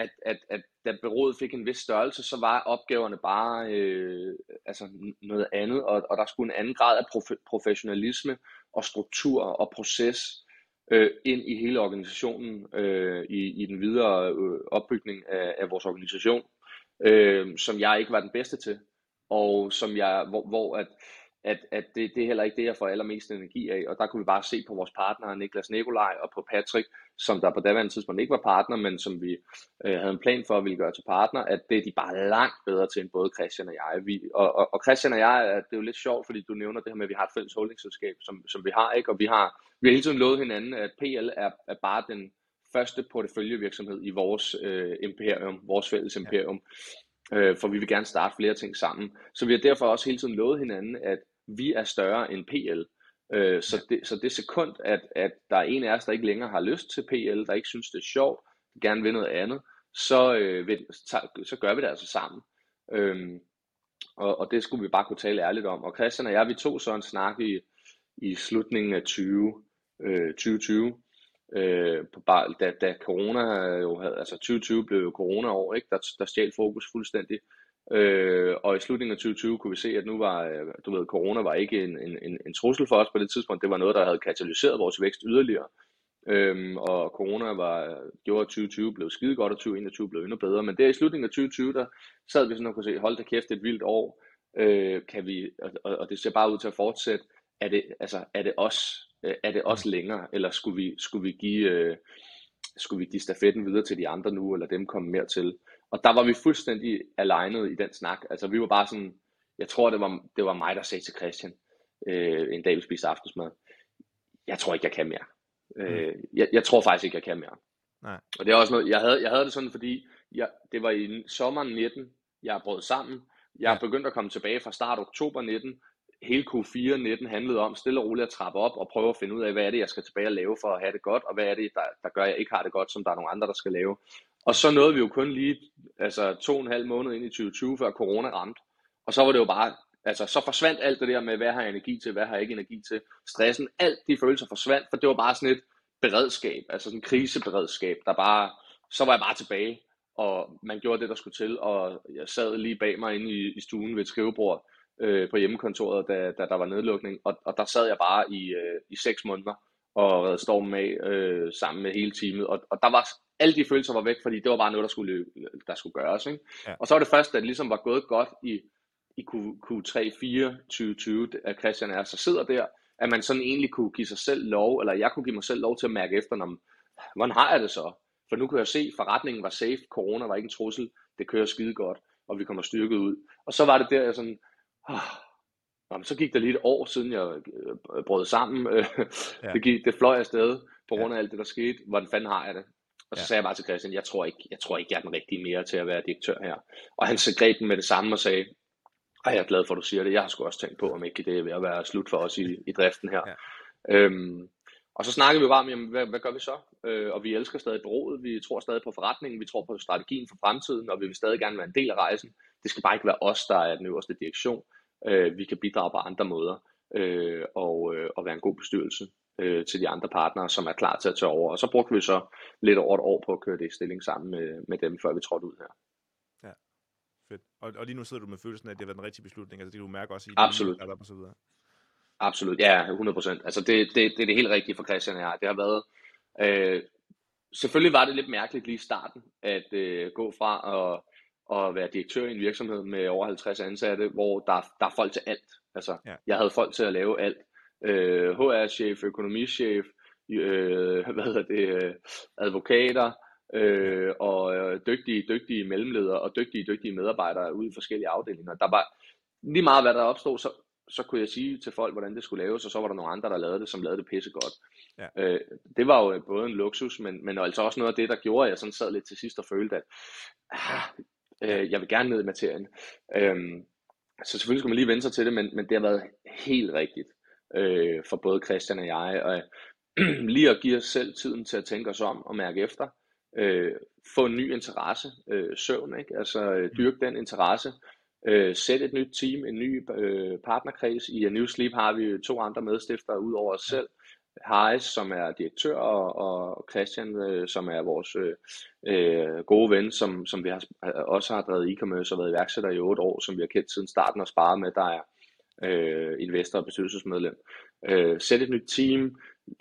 at, at, at da byrådet fik en vis størrelse, så var opgaverne bare øh, altså noget andet, og, og der skulle en anden grad af prof- professionalisme og struktur og proces øh, ind i hele organisationen øh, i, i den videre øh, opbygning af, af vores organisation, øh, som jeg ikke var den bedste til, og som jeg, hvor, hvor at, at, at det, det er heller ikke det, jeg får allermest energi af. Og der kunne vi bare se på vores partnere, Niklas Nikolaj og på Patrick, som der på daværende tidspunkt ikke var partner, men som vi øh, havde en plan for at ville gøre til partner, at det er de bare langt bedre til end både Christian og jeg. Vi, og, og, og Christian og jeg, det er jo lidt sjovt, fordi du nævner det her med, at vi har et fælles holdningsselskab, som, som vi har, ikke? og vi har, vi har hele tiden lovet hinanden, at PL er, er bare den første porteføljevirksomhed i vores øh, imperium, vores fælles imperium. Ja. Øh, for vi vil gerne starte flere ting sammen. Så vi har derfor også hele tiden lovet hinanden, at vi er større end PL. Øh, så, det, så det sekund, at, at der er en af os, der ikke længere har lyst til PL, der ikke synes, det er sjovt, gerne vil noget andet, så, øh, vil, så, så gør vi det altså sammen. Øhm, og, og det skulle vi bare kunne tale ærligt om. Og Christian og jeg, vi tog så en snak i, i slutningen af 20, øh, 2020, øh, på bare, da, da corona jo havde, altså 2020 blev jo corona år, ikke? Der, der stjal fokus fuldstændig. Øh, og i slutningen af 2020 kunne vi se, at nu var, øh, du ved, corona var ikke en, en, en en trussel for os på det tidspunkt. Det var noget, der havde katalyseret vores vækst yderligere. Øhm, og corona var, gjorde, at 2020 blev skide godt, og 2021 blev endnu bedre. Men der i slutningen af 2020, der sad vi sådan og kunne se, hold da kæft, et vildt år. Øh, kan vi, og, og, det ser bare ud til at fortsætte. Er det, altså, er det os, øh, er det os længere, eller skulle vi, skulle vi give, øh, skulle vi give stafetten videre til de andre nu, eller dem komme mere til? Og der var vi fuldstændig alignet i den snak. Altså vi var bare sådan, jeg tror det var, det var mig, der sagde til Christian, øh, en dag vi spiste aftensmad, jeg tror ikke, jeg kan mere. Mm. Øh, jeg, jeg tror faktisk ikke, jeg kan mere. Nej. Og det er også noget, jeg havde, jeg havde det sådan, fordi jeg, det var i sommeren 19, jeg brød sammen. Jeg er begyndt at komme tilbage fra start oktober 19. Hele Q4 19 handlede om stille og roligt at trappe op og prøve at finde ud af, hvad er det, jeg skal tilbage og lave for at have det godt, og hvad er det, der, der gør, at jeg ikke har det godt, som der er nogle andre, der skal lave. Og så nåede vi jo kun lige altså, to og en halv måned ind i 2020, før corona ramte. Og så var det jo bare, altså så forsvandt alt det der med, hvad har jeg energi til, hvad har jeg ikke energi til. Stressen, alt de følelser forsvandt, for det var bare sådan et beredskab, altså sådan en kriseberedskab, der bare, så var jeg bare tilbage, og man gjorde det, der skulle til, og jeg sad lige bag mig inde i, i stuen ved et skrivebord øh, på hjemmekontoret, da, da der var nedlukning, og, og der sad jeg bare i, øh, i seks måneder, og redde stormen af øh, sammen med hele teamet, og, og der var alle de følelser var væk, fordi det var bare noget, der skulle, der skulle gøres. Ikke? Ja. Og så var det først, da det ligesom var gået godt i, i Q, Q3, 4, 2020, at Christian er så sidder der, at man sådan egentlig kunne give sig selv lov, eller jeg kunne give mig selv lov til at mærke efter, når, hvordan har jeg det så? For nu kunne jeg se, at forretningen var safe, corona var ikke en trussel, det kører skide godt, og vi kommer styrket ud. Og så var det der, jeg sådan, oh, Jamen, så gik der lige et år siden, jeg øh, brød sammen. ja. det, gik, det fløj afsted på grund af alt det, der skete. Hvordan fanden har jeg det? Og så ja. sagde jeg bare til Christian, jeg tror, ikke, jeg tror ikke, jeg er den rigtige mere til at være direktør her. Og han greb den med det samme og sagde, ej, jeg er glad for, at du siger det. Jeg har sgu også tænkt på, om ikke det er ved at være slut for os i, i driften her. Ja. Øhm, og så snakkede vi bare om, jamen, hvad, hvad gør vi så? Øh, og vi elsker stadig bureauet, vi tror stadig på forretningen, vi tror på strategien for fremtiden, og vi vil stadig gerne være en del af rejsen. Det skal bare ikke være os, der er den øverste direktion. Øh, vi kan bidrage på andre måder øh, og, øh, og være en god bestyrelse øh, til de andre partnere, som er klar til at tage over. Og så brugte vi så lidt over et år på at køre det i stilling sammen med, med dem, før vi trådte ud her. Ja, fedt. Og, og lige nu sidder du med følelsen af, at det har været en rigtig beslutning, altså det du mærker også i Absolut. Lige, og så videre. Absolut, ja, 100%. Altså det, det, det er det helt rigtige for Christian her. Det har været, øh, selvfølgelig var det lidt mærkeligt lige i starten, at øh, gå fra at, at være direktør i en virksomhed med over 50 ansatte, hvor der, der er folk til alt. Altså, ja. jeg havde folk til at lave alt øh, HR-chef, økonomichef, øh, hvad hedder det, øh, advokater, øh, og øh, dygtige, dygtige mellemledere og dygtige, dygtige medarbejdere ude i forskellige afdelinger. Der var lige meget, hvad der opstod, så, så kunne jeg sige til folk, hvordan det skulle laves, og så var der nogle andre, der lavede det, som lavede det pissegodt. Ja. Øh, det var jo både en luksus, men, men altså også noget af det, der gjorde, at jeg sådan sad lidt til sidst og følte, at ah, øh, jeg vil gerne ned i materien. Øh, så selvfølgelig skulle man lige vende sig til det, men, men det har været helt rigtigt øh, for både Christian og jeg. Og lige at give os selv tiden til at tænke os om og mærke efter. Øh, få en ny interesse, øh, søvn, ikke? altså øh, dyrke den interesse. Øh, sæt et nyt team, en ny øh, partnerkreds. I A New Sleep har vi to andre medstiftere ud over os selv. Harris, som er direktør, og, og Christian, øh, som er vores øh, øh, gode ven, som, som vi har, også har drevet e-commerce og været iværksætter i otte år, som vi har kendt siden starten og sparet med, der er øh, investor og bestyrelsesmedlem. Øh, sæt et nyt team,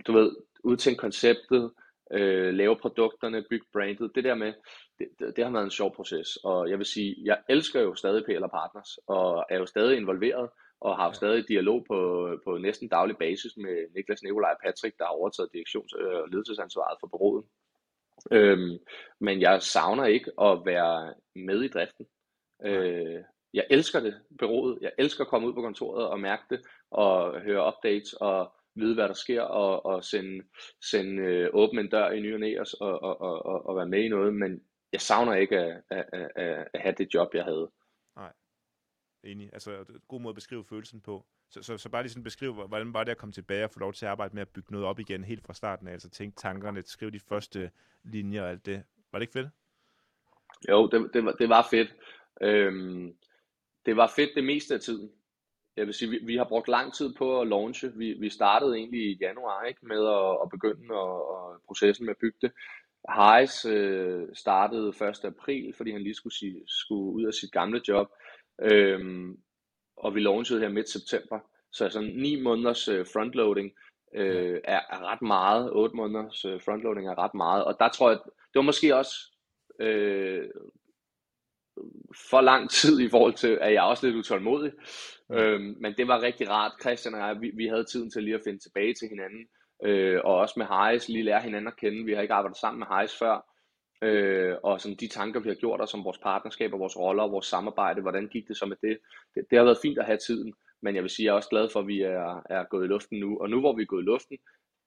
du ved, udtænk konceptet, øh, lave produkterne, bygge brandet, det der med, det, det, det har været en sjov proces, og jeg vil sige, jeg elsker jo stadig PL Partners, og er jo stadig involveret, og har jo stadig dialog på, på næsten daglig basis med Niklas, Nikolaj og Patrick, der har overtaget direktions- og ledelsesansvaret for bureauet. Øhm, men jeg savner ikke at være med i driften. Øh, jeg elsker det, bureauet. Jeg elsker at komme ud på kontoret og mærke det, og høre updates, og vide, hvad der sker, og, og sende, sende øh, åbne en dør i ny og næ, og, og, og, og, og være med i noget, men jeg savner ikke at, at, at, at have det job, jeg havde. Enig. Altså, god måde at beskrive følelsen på. Så, så, så bare lige sådan beskrive, hvordan var det at komme tilbage og få lov til at arbejde med at bygge noget op igen helt fra starten af, altså tænke tankerne, skrive de første linjer og alt det. Var det ikke fedt? Jo, det, det, var, det var fedt. Øhm, det var fedt det meste af tiden. Jeg vil sige, vi, vi har brugt lang tid på at launche. Vi, vi startede egentlig i januar ikke, med at, at begynde og, og processen med at bygge det. Heis øh, startede 1. april, fordi han lige skulle, sige, skulle ud af sit gamle job. Øhm, og vi launchede her midt september. Så sådan 9 måneders øh, frontloading øh, er, er ret meget. 8 måneders øh, frontloading er ret meget. Og der tror jeg, det var måske også øh, for lang tid i forhold til, at jeg er også lidt utålmodig. Mm. Øhm, men det var rigtig rart. Christian og jeg, vi, vi havde tiden til lige at finde tilbage til hinanden. Øh, og også med Hayes, lige lære hinanden at kende. Vi har ikke arbejdet sammen med Hayes før. Øh, og sådan de tanker, vi har gjort os om vores partnerskab og vores roller og vores samarbejde, hvordan gik det så med det? det? Det har været fint at have tiden, men jeg vil sige, jeg er også glad for, at vi er, er gået i luften nu. Og nu hvor vi er gået i luften,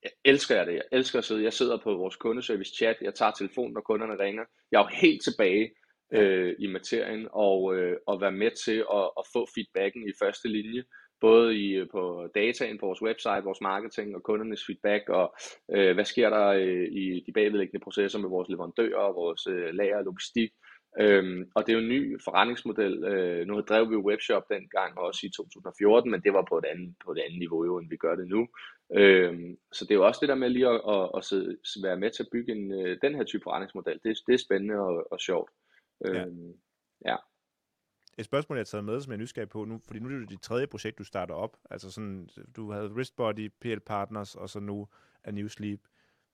jeg elsker jeg det. Jeg elsker at sidde. Jeg sidder på vores kundeservice chat. Jeg tager telefonen, når kunderne ringer. Jeg er jo helt tilbage øh, i materien og, øh, og være med til at, at få feedbacken i første linje både i, øh, på dataen på vores website, vores marketing og kundernes feedback, og øh, hvad sker der øh, i de bagvedliggende processer med vores leverandører, vores øh, lager og logistik. Øhm, og det er jo en ny forretningsmodel. Øh, nu drev vi jo webshop dengang også i 2014, men det var på et andet, på et andet niveau jo, end vi gør det nu. Øhm, så det er jo også det der med lige at, at, at, at være med til at bygge en, øh, den her type forretningsmodel. Det, det er spændende og, og sjovt. Øhm, ja. ja. Et spørgsmål, jeg har taget med, som jeg er nysgerrig på nu, fordi nu er det dit tredje projekt, du starter op. Altså sådan, du havde Wristbody, PL Partners, og så nu er New Sleep.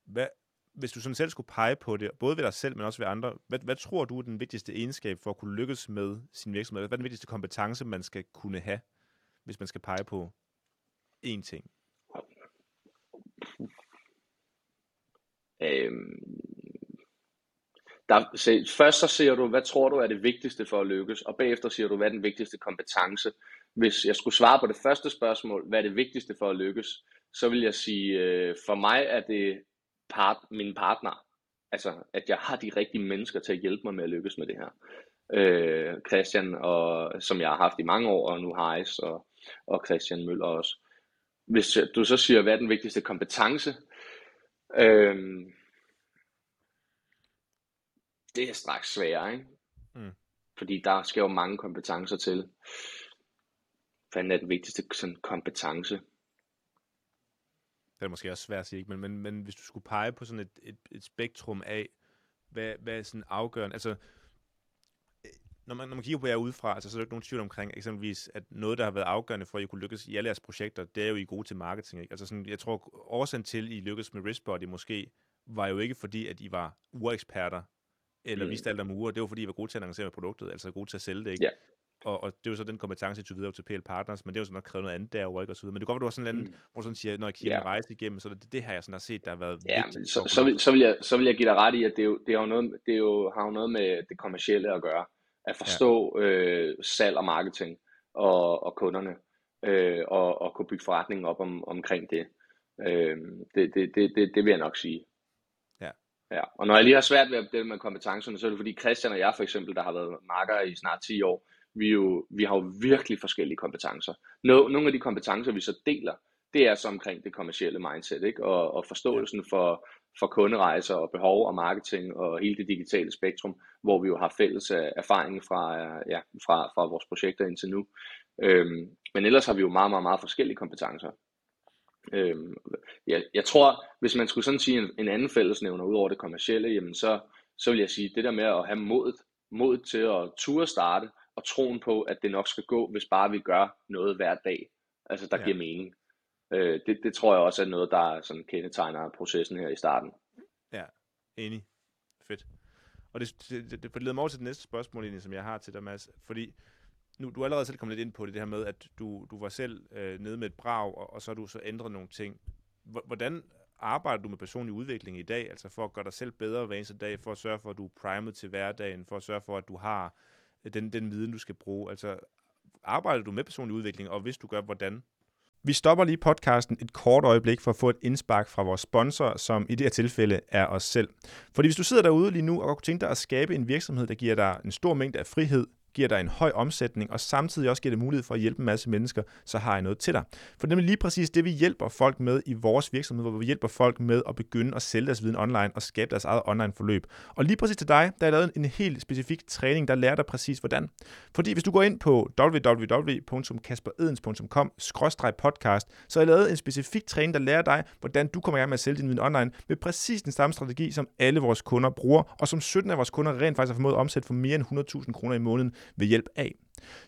Hvad, hvis du sådan selv skulle pege på det, både ved dig selv, men også ved andre, hvad, hvad tror du er den vigtigste egenskab for at kunne lykkes med sin virksomhed? Hvad er den vigtigste kompetence, man skal kunne have, hvis man skal pege på én ting? Øhm, der, så først så siger du, hvad tror du er det vigtigste for at lykkes, og bagefter siger du, hvad er den vigtigste kompetence. Hvis jeg skulle svare på det første spørgsmål, hvad er det vigtigste for at lykkes, så vil jeg sige, øh, for mig er det part, min partner. Altså, at jeg har de rigtige mennesker til at hjælpe mig med at lykkes med det her. Øh, Christian, og, som jeg har haft i mange år, og nu Heis og, og Christian Møller også. Hvis du så siger, hvad er den vigtigste kompetence, øh, det er straks sværere, ikke? Mm. Fordi der skal jo mange kompetencer til. Hvad er den vigtigste sådan, kompetence? Det er måske også svært at sige, men, men, men hvis du skulle pege på sådan et, et, et spektrum af, hvad, hvad er sådan afgørende, altså når man, når man kigger på jer udefra, altså, så er der ikke nogen tvivl omkring eksempelvis, at noget, der har været afgørende for, at I kunne lykkes i alle jeres projekter, det er jo, I er gode til marketing. Ikke? Altså sådan, jeg tror, årsagen til, at I lykkedes med Wristbody måske, var jo ikke fordi, at I var ureksperter eller mm. viste alt om uger, det var fordi, I var gode til at annoncere produktet, altså gode til at sælge det, ikke? Ja. Og, og det var så den kompetence, I videre til PL Partners, men det var så nok krævet noget andet derovre, ikke? Og så videre. Men det går at du har sådan en anden, mm. hvor sådan siger, når jeg kigger ja. en rejse igennem, så det, det har jeg sådan har set, der har været ja, vigtigt. Så, så, vil, så, vil jeg, så vil jeg give dig ret i, at det, jo, det, er jo noget, det er jo, har jo noget med det kommercielle at gøre. At forstå ja. øh, salg og marketing og, og kunderne, øh, og, og kunne bygge forretningen op om, omkring det. Øh, det, det, det, det, det vil jeg nok sige. Ja, og når jeg lige har svært ved at dele med kompetencerne, så er det fordi Christian og jeg for eksempel, der har været marker i snart 10 år, vi, jo, vi har jo virkelig forskellige kompetencer. Nogle af de kompetencer, vi så deler, det er så omkring det kommercielle mindset, ikke? Og, og forståelsen for, for kunderejser og behov og marketing og hele det digitale spektrum, hvor vi jo har fælles øh, erfaring fra, ja, fra, fra vores projekter indtil nu. Øhm, men ellers har vi jo meget, meget, meget forskellige kompetencer. Øhm, jeg, jeg tror, hvis man skulle sådan sige en, en anden fællesnævner ud over det kommercielle, jamen så, så vil jeg sige, det der med at have modet, mod til at ture starte, og troen på, at det nok skal gå, hvis bare vi gør noget hver dag, altså der ja. giver mening. Øh, det, det tror jeg også er noget, der sådan kendetegner processen her i starten. Ja, enig. Fedt. Og det, det, det, det leder mig over til det næste spørgsmål, egentlig, som jeg har til dig, Mads. Fordi nu, du er allerede selv kommet lidt ind på det, det her med, at du, du var selv øh, nede med et brag, og, og så har du så ændret nogle ting. Hvordan arbejder du med personlig udvikling i dag, altså for at gøre dig selv bedre hver eneste dag, for at sørge for, at du er primet til hverdagen, for at sørge for, at du har øh, den, den viden, du skal bruge? Altså, arbejder du med personlig udvikling, og hvis du gør, hvordan? Vi stopper lige podcasten et kort øjeblik for at få et indspark fra vores sponsor, som i det her tilfælde er os selv. Fordi hvis du sidder derude lige nu og kunne tænke dig at skabe en virksomhed, der giver dig en stor mængde af frihed, giver dig en høj omsætning, og samtidig også giver det mulighed for at hjælpe en masse mennesker, så har jeg noget til dig. For det er lige præcis det, vi hjælper folk med i vores virksomhed, hvor vi hjælper folk med at begynde at sælge deres viden online og skabe deres eget online forløb. Og lige præcis til dig, der er lavet en helt specifik træning, der lærer dig præcis hvordan. Fordi hvis du går ind på www.kasperedens.com-podcast, så har jeg lavet en specifik træning, der lærer dig, hvordan du kommer i gang med at sælge din viden online med præcis den samme strategi, som alle vores kunder bruger, og som 17 af vores kunder rent faktisk har formået at omsætte for mere end 100.000 kroner i måneden ved hjælp af.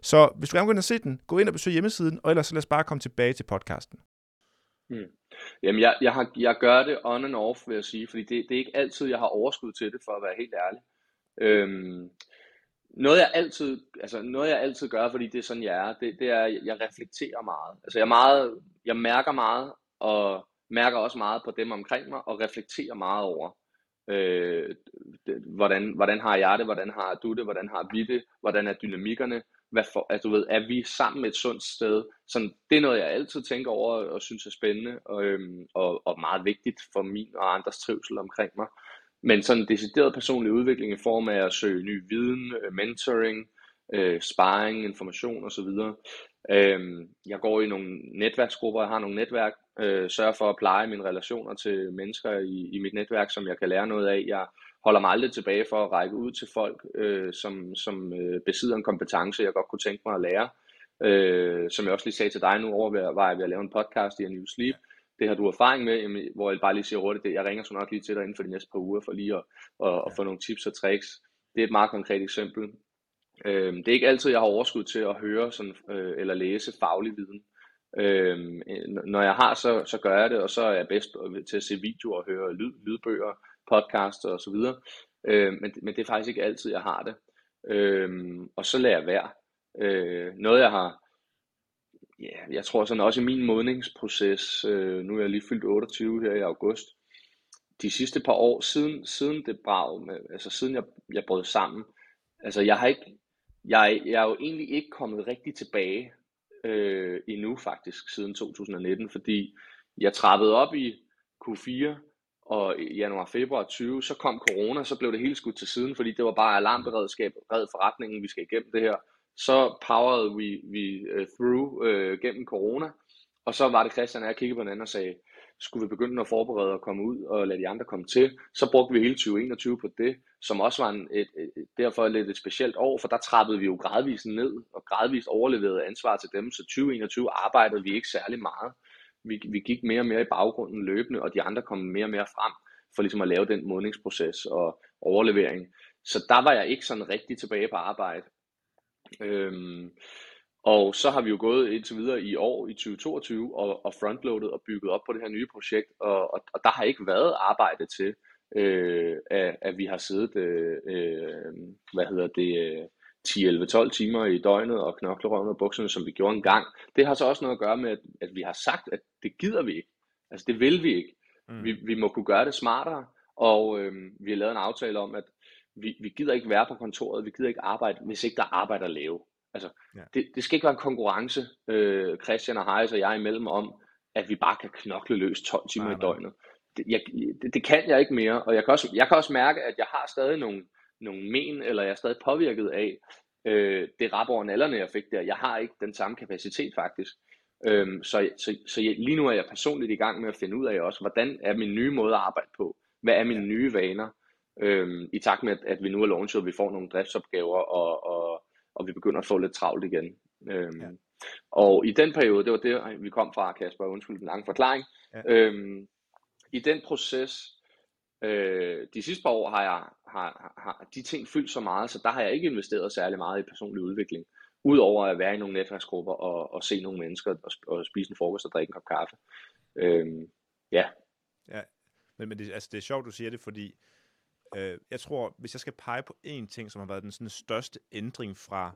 Så hvis du gerne vil gå ind og se den, gå ind og besøg hjemmesiden, og ellers så lad os bare komme tilbage til podcasten. Hmm. Jamen, jeg, jeg, har, jeg gør det on and off, vil jeg sige, fordi det, det er ikke altid, jeg har overskud til det, for at være helt ærlig. Øhm, noget jeg altid, altså noget jeg altid gør, fordi det er sådan jeg er, det, det er, jeg reflekterer meget. Altså jeg, er meget, jeg mærker meget, og mærker også meget på dem omkring mig, og reflekterer meget over, øh, hvordan, hvordan har jeg det, hvordan har du det, hvordan har vi det, hvordan er dynamikkerne, hvad for, altså, du ved, er vi sammen et sundt sted? Sådan, det er noget, jeg altid tænker over og synes er spændende og, øhm, og, og meget vigtigt for min og andres trivsel omkring mig. Men sådan decideret personlig udvikling i form af at søge ny viden, øh, mentoring, øh, sparring, information osv. Øhm, jeg går i nogle netværksgrupper, jeg har nogle netværk, øh, sørger for at pleje mine relationer til mennesker i, i mit netværk, som jeg kan lære noget af. Jeg holder mig aldrig tilbage for at række ud til folk, øh, som, som øh, besidder en kompetence, jeg godt kunne tænke mig at lære. Øh, som jeg også lige sagde til dig nu, overvejer jeg ved at lave en podcast i A New Sleep. Det har du erfaring med, jamen, hvor jeg bare lige siger hurtigt, det, jeg ringer så nok lige til dig inden for de næste par uger, for lige at, at, at få nogle tips og tricks. Det er et meget konkret eksempel. Øh, det er ikke altid, jeg har overskud til at høre sådan, øh, eller læse faglig viden. Øh, når jeg har, så, så gør jeg det, og så er jeg bedst til at se videoer og høre lyd, lydbøger, podcasts og så videre. Øh, men, men det er faktisk ikke altid, jeg har det. Øh, og så lader jeg være. Øh, noget jeg har, ja, jeg tror sådan også i min modningsproces, øh, nu er jeg lige fyldt 28 her i august, de sidste par år siden, siden det brag, med, altså siden jeg, jeg brød sammen, altså jeg har ikke, jeg, jeg er jo egentlig ikke kommet rigtig tilbage øh, endnu faktisk, siden 2019, fordi jeg trappede op i Q4, og i januar, februar 20, så kom corona, så blev det hele skudt til siden, fordi det var bare alarmberedskab, red forretningen, vi skal igennem det her. Så powered vi, vi uh, through uh, gennem corona, og så var det Christian og jeg kiggede på hinanden og sagde, skulle vi begynde at forberede og komme ud og lade de andre komme til, så brugte vi hele 2021 på det, som også var en, et, et, derfor lidt et specielt år, for der trappede vi jo gradvist ned, og gradvist overleverede ansvar til dem, så 2021 arbejdede vi ikke særlig meget vi, vi gik mere og mere i baggrunden løbende, og de andre kom mere og mere frem for ligesom at lave den modningsproces og overlevering. Så der var jeg ikke sådan rigtig tilbage på arbejde. Øhm, og så har vi jo gået indtil videre i år, i 2022, og, og frontloadet og bygget op på det her nye projekt, og, og, og der har ikke været arbejde til, øh, at, at vi har siddet, øh, øh, hvad hedder det, øh, 10-11-12 timer i døgnet og knokle røven og bukserne, som vi gjorde en gang. Det har så også noget at gøre med, at, at vi har sagt, at det gider vi ikke. Altså det vil vi ikke. Mm. Vi, vi må kunne gøre det smartere, og øh, vi har lavet en aftale om, at vi, vi gider ikke være på kontoret, vi gider ikke arbejde, hvis ikke der er arbejde at lave. Altså, ja. det, det skal ikke være en konkurrence, øh, Christian og Heis og jeg imellem om, at vi bare kan knokle løs 12 timer nej, nej. i døgnet. Det, jeg, det, det kan jeg ikke mere, og jeg kan, også, jeg kan også mærke, at jeg har stadig nogle, nogle men, eller jeg er stadig påvirket af øh, det rap over nallerne, jeg fik der. Jeg har ikke den samme kapacitet faktisk. Øhm, så så, så jeg, lige nu er jeg personligt i gang med at finde ud af også, hvordan er min nye måde at arbejde på? Hvad er mine nye vaner? Øhm, I takt med, at, at vi nu er launchet, og vi får nogle driftsopgaver, og, og, og vi begynder at få lidt travlt igen. Øhm, ja. Og i den periode, det var det, vi kom fra, Kasper, undskyld den lange forklaring. Ja. Øhm, I den proces, Øh, de sidste par år har, jeg, har, har de ting fyldt så meget, så der har jeg ikke investeret særlig meget i personlig udvikling. Udover at være i nogle netværksgrupper og, og se nogle mennesker og, og spise en frokost og drikke en kop kaffe. Øh, ja. Ja, men, men det, altså, det er sjovt, du siger det, fordi øh, jeg tror, hvis jeg skal pege på én ting, som har været den sådan, største ændring fra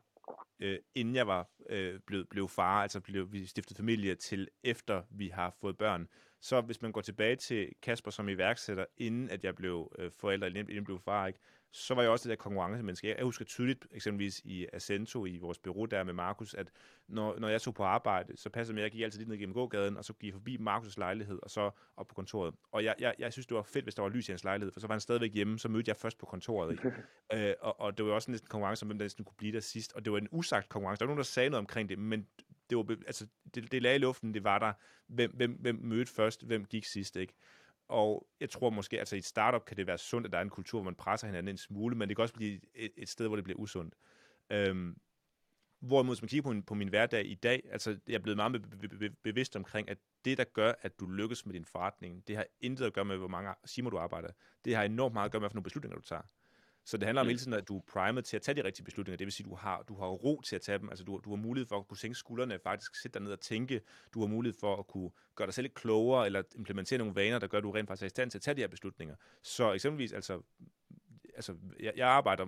øh, inden jeg var øh, blevet, blev far, altså blev vi stiftet familie, til efter vi har fået børn, så hvis man går tilbage til Kasper som iværksætter, inden at jeg blev øh, forælder, inden jeg blev far, ikke, så var jeg også det der konkurrencemenneske. Jeg husker tydeligt, eksempelvis i Ascento, i vores bureau der med Markus, at når, når jeg tog på arbejde, så passede det med, at jeg gik altid lidt ned gennem gågaden, og så gik jeg forbi Markus' lejlighed, og så op på kontoret. Og jeg, jeg, jeg synes, det var fedt, hvis der var lys i hans lejlighed, for så var han stadigvæk hjemme, så mødte jeg først på kontoret. Ikke? øh, og, og, det var også næsten konkurrence om, hvem der næsten kunne blive der sidst. Og det var en usagt konkurrence. Der var nogen, der sagde noget omkring det, men det, var, altså, det, det lagde i luften, det var der, hvem, hvem, hvem mødte først, hvem gik sidst, ikke? Og jeg tror måske, altså i et startup kan det være sundt, at der er en kultur, hvor man presser hinanden en smule, men det kan også blive et, et sted, hvor det bliver usundt. Øhm, hvorimod, hvis man kigger på min, på min hverdag i dag, altså jeg er blevet meget be- be- be- bevidst omkring, at det, der gør, at du lykkes med din forretning, det har intet at gøre med, hvor mange timer du arbejder. Det har enormt meget at gøre med, hvilke beslutninger du tager. Så det handler om hele tiden, at du er primet til at tage de rigtige beslutninger. Det vil sige, at du har, du har ro til at tage dem. Altså, du, du har mulighed for at kunne sænke skuldrene, faktisk sætte dig ned og tænke. Du har mulighed for at kunne gøre dig selv lidt klogere, eller implementere nogle vaner, der gør, at du rent faktisk er i stand til at tage de her beslutninger. Så eksempelvis, altså, altså jeg, jeg arbejder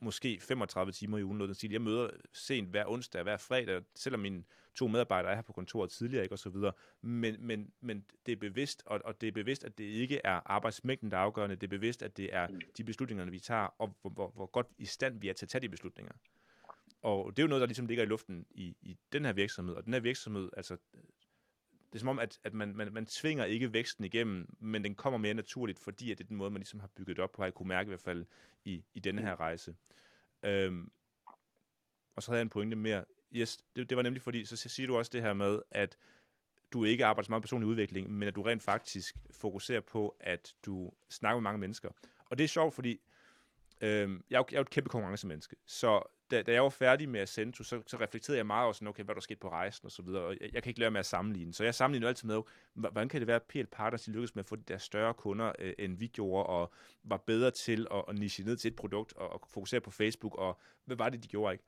måske 35 timer i ugen, noget den stil. Jeg møder sent hver onsdag, hver fredag, selvom mine to medarbejdere er her på kontoret tidligere, ikke, og så videre. Men, men, men det er bevidst, og, og det er bevidst, at det ikke er arbejdsmængden, der er afgørende. Det er bevidst, at det er de beslutninger, vi tager, og hvor, hvor, hvor godt i stand vi er til at tage de beslutninger. Og det er jo noget, der ligesom ligger i luften i, i den her virksomhed. Og den her virksomhed, altså, det er som om, at, at man, man, man tvinger ikke væksten igennem, men den kommer mere naturligt, fordi at det er den måde, man ligesom har bygget op på, har jeg kunne mærke i hvert fald i, i denne her rejse. Øhm, og så havde jeg en pointe mere. Yes, det, det var nemlig fordi, så siger du også det her med, at du ikke arbejder så meget personlig udvikling, men at du rent faktisk fokuserer på, at du snakker med mange mennesker. Og det er sjovt, fordi øhm, jeg, er jo, jeg er jo et kæmpe konkurrencemenneske, så da, da jeg var færdig med Ascento, så, så reflekterede jeg meget over sådan, okay, hvad der skete på rejsen og så videre, og jeg, jeg kan ikke lade med at sammenligne. Så jeg sammenligner altid med, hvordan kan det være, at PL Partners lykkedes med at få de der større kunder, øh, end vi gjorde, og var bedre til at, at niche ned til et produkt, og, og fokusere på Facebook, og hvad var det, de gjorde, ikke?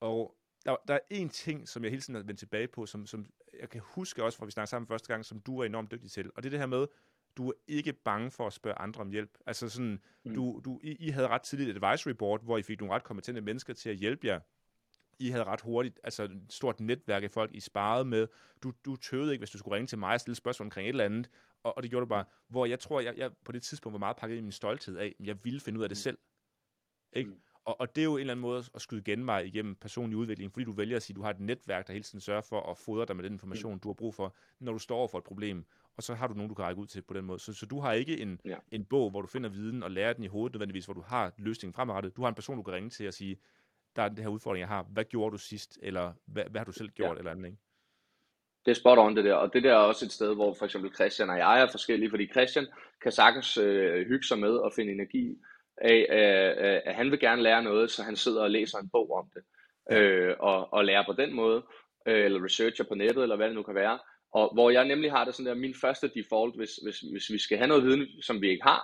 Og der, der er en ting, som jeg hele tiden har vendt tilbage på, som, som jeg kan huske også, fra vi snakkede sammen første gang, som du er enormt dygtig til, og det er det her med, du er ikke bange for at spørge andre om hjælp. Altså sådan, mm. du, du, I, I havde ret tidligt et advisory board, hvor I fik nogle ret kompetente mennesker til at hjælpe jer. I havde ret hurtigt, altså et stort netværk af folk, I sparede med. Du, du tøvede ikke, hvis du skulle ringe til mig og stille spørgsmål omkring et eller andet, og, og det gjorde du bare. Hvor jeg tror, jeg, jeg på det tidspunkt var meget pakket i min stolthed af, at jeg ville finde ud af det mm. selv. Ikke? Mm. Og, og det er jo en eller anden måde at skyde genvej igennem personlig udvikling, fordi du vælger at sige, at du har et netværk, der hele tiden sørger for at fodre dig med den information, mm. du har brug for, når du står over for et problem og så har du nogen, du kan række ud til på den måde. Så, så du har ikke en, ja. en bog, hvor du finder viden og lærer den i hovedet nødvendigvis, hvor du har løsningen fremadrettet. Du har en person, du kan ringe til og sige, der er den her udfordring, jeg har. Hvad gjorde du sidst? Eller hvad, hvad har du selv gjort? Ja. Eller andet, ikke? Det er spot on det der, og det der er også et sted, hvor for eksempel Christian og jeg er forskellige, fordi Christian kan sagtens øh, hygge sig med og finde energi af, øh, at han vil gerne lære noget, så han sidder og læser en bog om det, øh, og, og lærer på den måde, øh, eller researcher på nettet, eller hvad det nu kan være. Og hvor jeg nemlig har det sådan der, min første default, hvis, hvis, hvis vi skal have noget viden, som vi ikke har,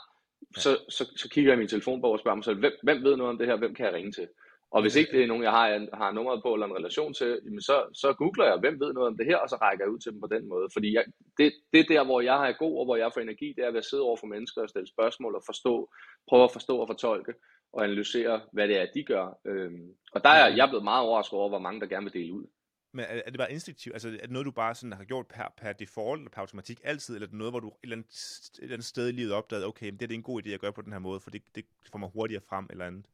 så, så, så kigger jeg i min telefonbog og spørger mig selv, hvem, hvem ved noget om det her, hvem kan jeg ringe til? Og hvis ikke det er nogen, jeg har, har nummeret på eller en relation til, jamen så, så googler jeg, hvem ved noget om det her, og så rækker jeg ud til dem på den måde. Fordi jeg, det, det er der, hvor jeg er god, og hvor jeg får energi, det er ved at sidde over for mennesker og stille spørgsmål og forstå, prøve at forstå og fortolke og analysere, hvad det er, de gør. Øhm, og der er jeg blevet meget overrasket over, hvor mange der gerne vil dele ud. Men er, er det bare instinktivt? Altså, er det noget, du bare sådan har gjort per, per default, eller per automatik altid, eller er det noget, hvor du et eller andet, et eller andet sted i livet opdagede, okay, det, er det en god idé at gøre på den her måde, for det, det får mig hurtigere frem, eller andet?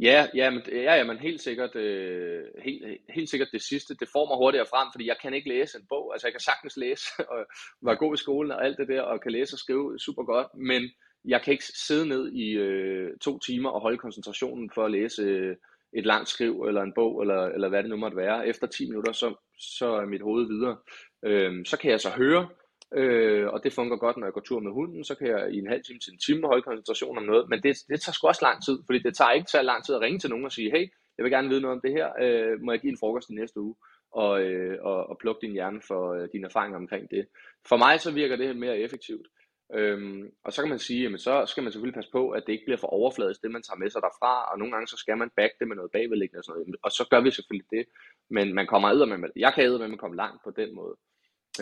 Ja, ja, men, ja, ja, men helt sikkert, øh, helt, helt sikkert det sidste, det får mig hurtigere frem, fordi jeg kan ikke læse en bog, altså jeg kan sagtens læse, og være god i skolen og alt det der, og kan læse og skrive super godt, men jeg kan ikke sidde ned i øh, to timer og holde koncentrationen for at læse øh, et langt skriv, eller en bog, eller, eller hvad det nu måtte være. Efter 10 minutter, så, så er mit hoved videre. Øh, så kan jeg så høre, øh, og det fungerer godt, når jeg går tur med hunden, så kan jeg i en halv time til en time holde koncentration om noget, men det, det tager sgu også lang tid, fordi det tager ikke så lang tid at ringe til nogen og sige, hey, jeg vil gerne vide noget om det her, øh, må jeg give en frokost i næste uge, og, øh, og, og plukke din hjerne for øh, dine erfaringer omkring det. For mig så virker det mere effektivt. Øhm, og så kan man sige, at så skal man selvfølgelig passe på, at det ikke bliver for overfladisk, det man tager med sig derfra, og nogle gange så skal man back det med noget bagvedliggende og sådan noget, og så gør vi selvfølgelig det, men man kommer med, jeg kan med at komme langt på den måde.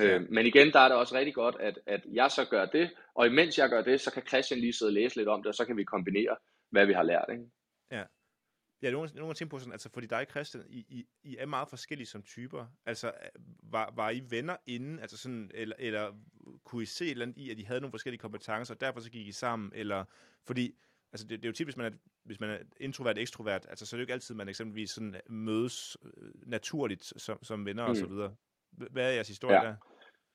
Øhm, men igen, der er det også rigtig godt, at, at jeg så gør det, og imens jeg gør det, så kan Christian lige sidde og læse lidt om det, og så kan vi kombinere, hvad vi har lært. Ikke? Ja. Ja, nogle, nogle ting på sådan, altså fordi dig, Christian, I, I, I er meget forskellige som typer. Altså, var, var I venner inden, altså sådan, eller, eller kunne I se et eller andet i, at I havde nogle forskellige kompetencer, og derfor så gik I sammen, eller, fordi altså det, det er jo typisk, hvis man er, hvis man er introvert, ekstrovert, altså så er det jo ikke altid, man eksempelvis sådan mødes øh, naturligt som, som venner mm. og så videre. Hvad er jeres historie ja. der?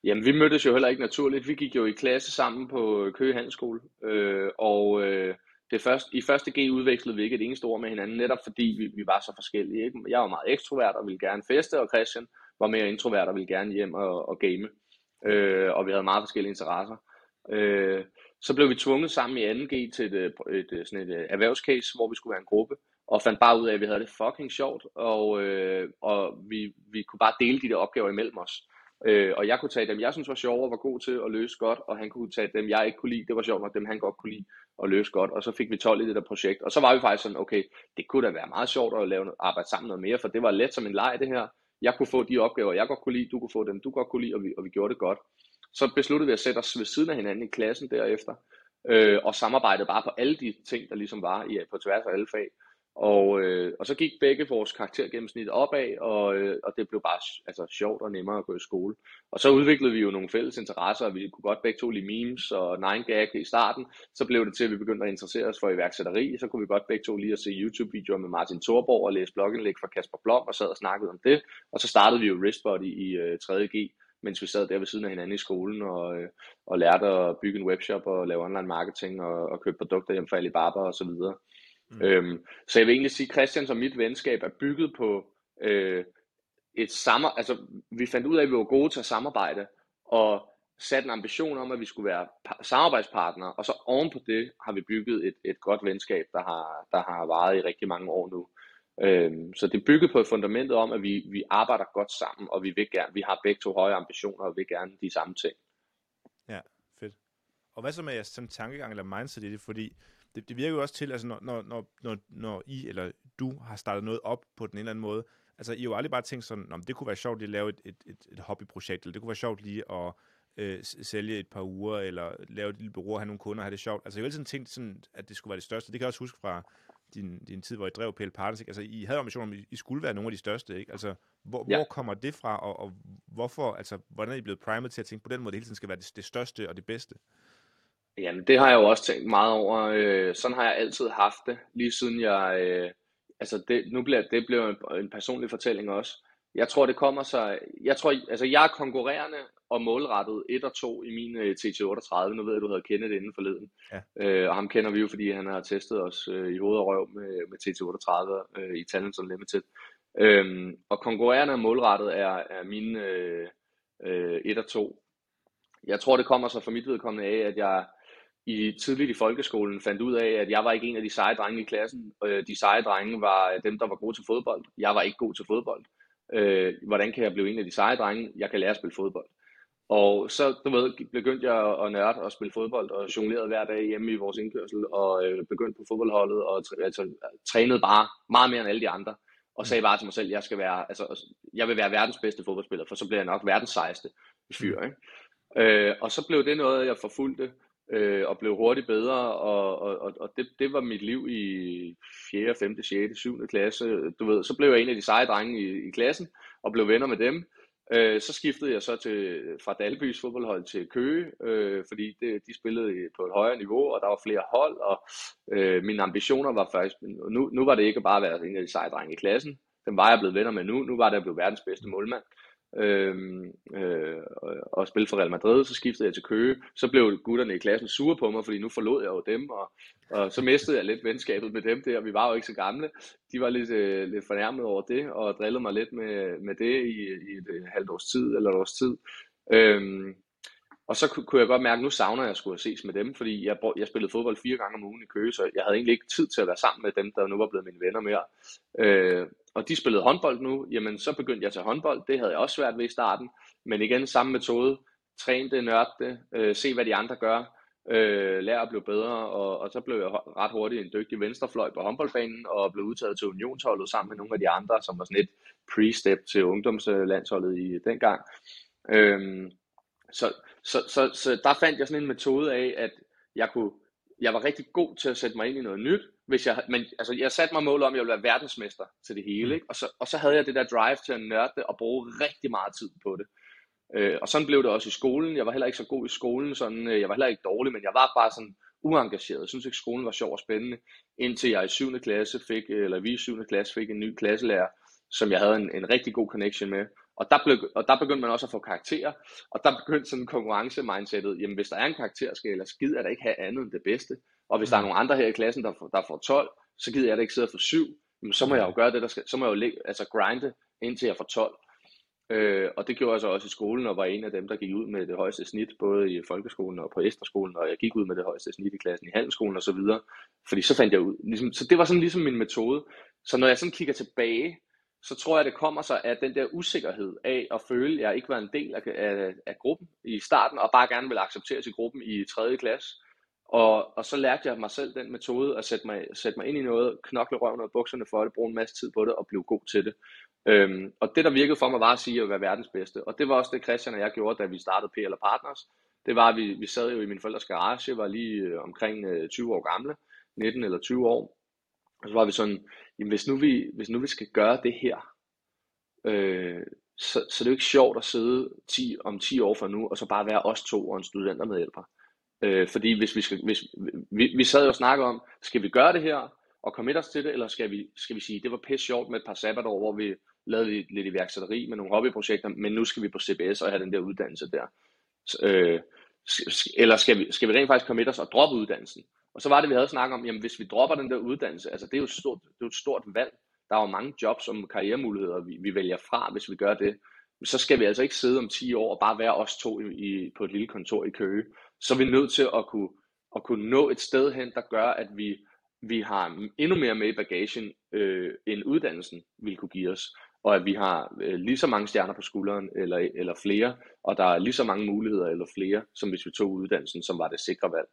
Jamen, vi mødtes jo heller ikke naturligt. Vi gik jo i klasse sammen på Køge Handelsskole, øh, og øh, det første, i første G udvekslede vi ikke et eneste ord med hinanden, netop fordi vi, vi var så forskellige. Ikke? Jeg var meget ekstrovert og ville gerne feste, og Christian var mere introvert og ville gerne hjem og, og game. Øh, og vi havde meget forskellige interesser. Øh, så blev vi tvunget sammen i 2G til et, et, et, sådan et erhvervscase, hvor vi skulle være en gruppe, og fandt bare ud af, at vi havde det fucking sjovt, og, øh, og vi, vi kunne bare dele de der opgaver imellem os. Øh, og jeg kunne tage dem, jeg synes var sjove og var god til at løse godt, og han kunne tage dem, jeg ikke kunne lide, det var sjovt nok dem, han godt kunne lide og løse godt, og så fik vi 12 i det der projekt. Og så var vi faktisk sådan, okay, det kunne da være meget sjovt at lave noget, arbejde sammen noget mere, for det var let som en leg det her. Jeg kunne få de opgaver, jeg godt kunne lide, du kunne få dem, du godt kunne lide, og vi, og vi gjorde det godt. Så besluttede vi at sætte os ved siden af hinanden i klassen derefter, øh, og samarbejdede bare på alle de ting, der ligesom var i, på tværs af alle fag. Og, øh, og så gik begge vores karaktergennemsnit opad, og, øh, og det blev bare altså, sjovt og nemmere at gå i skole. Og så udviklede vi jo nogle fælles interesser, og vi kunne godt begge to lide memes og 9gag i starten. Så blev det til, at vi begyndte at interessere os for iværksætteri. Så kunne vi godt begge to lige at se YouTube-videoer med Martin Thorborg og læse blogindlæg fra Kasper Blom og sad og snakkede om det. Og så startede vi jo Wristbody i øh, 3.G, mens vi sad der ved siden af hinanden i skolen og, øh, og lærte at bygge en webshop og lave online marketing og, og købe produkter hjem fra Alibaba og så videre. Mm. Øhm, så jeg vil egentlig sige, at Christian og mit venskab er bygget på øh, et sammer, altså vi fandt ud af, at vi var gode til at samarbejde, og sat en ambition om, at vi skulle være samarbejdspartnere, og så oven på det har vi bygget et, et godt venskab, der har, der har varet i rigtig mange år nu. Øhm, så det er bygget på et fundamentet om, at vi, vi arbejder godt sammen, og vi, vil gerne, vi har begge to høje ambitioner, og vil gerne de samme ting. Ja, fedt. Og hvad så med jeres tankegang eller mindset i det? Fordi det, det virker jo også til, altså når, når, når, når, når I eller du har startet noget op på den ene eller anden måde, altså I har jo aldrig bare tænkt sådan, om det kunne være sjovt lige at lave et, et, et, et hobbyprojekt, eller det kunne være sjovt lige at øh, sælge et par uger, eller lave et lille bureau have nogle kunder og have det sjovt. Altså jeg har altid tænkt sådan, at det skulle være det største. Det kan jeg også huske fra din, din tid, hvor I drev PL Partners. Ikke? Altså I havde ambitioner om, at I skulle være nogle af de største. Ikke? Altså hvor, ja. hvor kommer det fra, og, og hvorfor, altså hvordan er I blevet primet til at tænke på den måde, det hele tiden skal være det, det største og det bedste? Jamen, det har jeg jo også tænkt meget over. Øh, sådan har jeg altid haft det, lige siden jeg... Øh, altså, det, nu bliver det bliver en, en personlig fortælling også. Jeg tror, det kommer sig... Jeg tror, altså, jeg er konkurrerende og målrettet 1 og 2 i min øh, TT38. Nu ved jeg, du havde kendt det inden forleden. Ja. Øh, og ham kender vi jo, fordi han har testet os øh, i hoved og røv med, med TT38 øh, i Talents Unlimited. Øh, og konkurrerende og målrettet er, er mine øh, øh, 1 og 2. Jeg tror, det kommer så for mit vedkommende af, at jeg i tidligt i folkeskolen fandt ud af, at jeg var ikke en af de seje drenge i klassen. Øh, de seje drenge var dem, der var gode til fodbold. Jeg var ikke god til fodbold. Øh, hvordan kan jeg blive en af de seje drenge? Jeg kan lære at spille fodbold. Og så du ved, begyndte jeg at nørde og spille fodbold, og jonglerede hver dag hjemme i vores indkørsel, og øh, begyndte på fodboldholdet, og altså, trænede bare meget mere end alle de andre, og sagde bare til mig selv, jeg skal være, altså, jeg vil være verdens bedste fodboldspiller, for så bliver jeg nok verdens sejeste fyr. Ikke? Øh, og så blev det noget, jeg forfulgte, øh, og blev hurtigt bedre, og, og, og det, det var mit liv i 4., 5., 6., 7. klasse. Du ved, så blev jeg en af de seje drenge i, i klassen, og blev venner med dem. Øh, så skiftede jeg så til, fra Dalbys fodboldhold til Køge, øh, fordi det, de spillede på et højere niveau, og der var flere hold, og øh, mine ambitioner var faktisk, nu, nu var det ikke bare at være en af de seje drenge i klassen, den var jeg blevet venner med nu, nu var det at blive verdens bedste målmand øh, Øhm, øh, og spille for Real Madrid, så skiftede jeg til Køge. Så blev gutterne i klassen sure på mig, fordi nu forlod jeg jo dem, og, og så mistede jeg lidt venskabet med dem der. Vi var jo ikke så gamle. De var lidt, øh, lidt fornærmet over det, og drillede mig lidt med, med det i, i et halvt års tid, eller et års tid. Øh, og så kunne jeg godt mærke, at nu savner jeg at skulle ses med dem, fordi jeg, jeg spillede fodbold fire gange om ugen i Køge, så jeg havde egentlig ikke tid til at være sammen med dem, der nu var blevet mine venner mere. Øh, og de spillede håndbold nu, jamen så begyndte jeg at tage håndbold. Det havde jeg også svært ved i starten, men igen samme metode. Træn det, nørd det, øh, se hvad de andre gør, øh, lære at blive bedre, og, og så blev jeg ret hurtigt en dygtig venstrefløj på håndboldbanen, og blev udtaget til unionsholdet sammen med nogle af de andre, som var sådan et pre-step til ungdomslandsholdet i dengang. Øh, så, så, så, så der fandt jeg sådan en metode af, at jeg kunne jeg var rigtig god til at sætte mig ind i noget nyt, hvis jeg, men altså, jeg satte mig mål om, at jeg ville være verdensmester til det hele, mm. ikke? Og, så, og så havde jeg det der drive til at nørde det og bruge rigtig meget tid på det. Øh, og sådan blev det også i skolen. Jeg var heller ikke så god i skolen, sådan, øh, jeg var heller ikke dårlig, men jeg var bare sådan uengageret. Jeg synes ikke, skolen var sjov og spændende, indtil jeg i 7. klasse fik, eller vi i 7. klasse fik en ny klasselærer, som jeg havde en, en rigtig god connection med. Og der, blev, og der begyndte man også at få karakterer, og der begyndte sådan konkurrence-mindsetet, jamen hvis der er en karakterskala, så gider jeg da ikke have andet end det bedste. Og hvis der er mm. nogle andre her i klassen, der får, der får 12, så gider jeg da ikke sidde og få 7, jamen så må jeg jo gøre det, der skal, så må jeg jo lægge, altså grinde, indtil jeg får 12. Øh, og det gjorde jeg så også i skolen, og var en af dem, der gik ud med det højeste snit, både i folkeskolen og på Esterskolen, og jeg gik ud med det højeste snit i klassen i handelsskolen og så videre. Fordi så fandt jeg ud, ligesom, så det var sådan ligesom min metode. Så når jeg sådan kigger tilbage, så tror jeg, det kommer sig af den der usikkerhed af at føle, at jeg ikke var en del af, af, af gruppen i starten, og bare gerne ville accepteres i gruppen i 3. klasse. Og, og så lærte jeg mig selv den metode at sætte mig, sætte mig ind i noget, knokle røven og bukserne for det, bruge en masse tid på det og blive god til det. Øhm, og det, der virkede for mig, var at sige at være verdens bedste. Og det var også det, Christian og jeg gjorde, da vi startede PL Partners. Det var, at vi, vi sad jo i min forældres garage, var lige øh, omkring øh, 20 år gamle, 19 eller 20 år. Og så var vi sådan, jamen hvis nu vi, hvis nu vi skal gøre det her, øh, så, så det er jo ikke sjovt at sidde 10, om 10 år fra nu, og så bare være os to og en studentermedhjælper. Øh, fordi hvis vi, skal, hvis, vi, vi sad jo og snakkede om, skal vi gøre det her, og komme os til det, eller skal vi, skal vi sige, det var pisse sjovt med et par sabbatår, hvor vi lavede lidt, lidt iværksætteri med nogle hobbyprojekter, men nu skal vi på CBS og have den der uddannelse der. Øh, eller skal vi, skal vi rent faktisk komme os og droppe uddannelsen? Og så var det, vi havde snakket om, jamen hvis vi dropper den der uddannelse, altså det er jo et stort, det er et stort valg. Der er jo mange jobs og karrieremuligheder, vi, vi vælger fra, hvis vi gør det. Så skal vi altså ikke sidde om 10 år og bare være os to i, i, på et lille kontor i Køge. Så er vi nødt til at kunne, at kunne nå et sted hen, der gør, at vi, vi har endnu mere med i bagagen, øh, end uddannelsen vil kunne give os og at vi har øh, lige så mange stjerner på skulderen, eller, eller flere, og der er lige så mange muligheder, eller flere, som hvis vi tog uddannelsen, som var det sikre valg.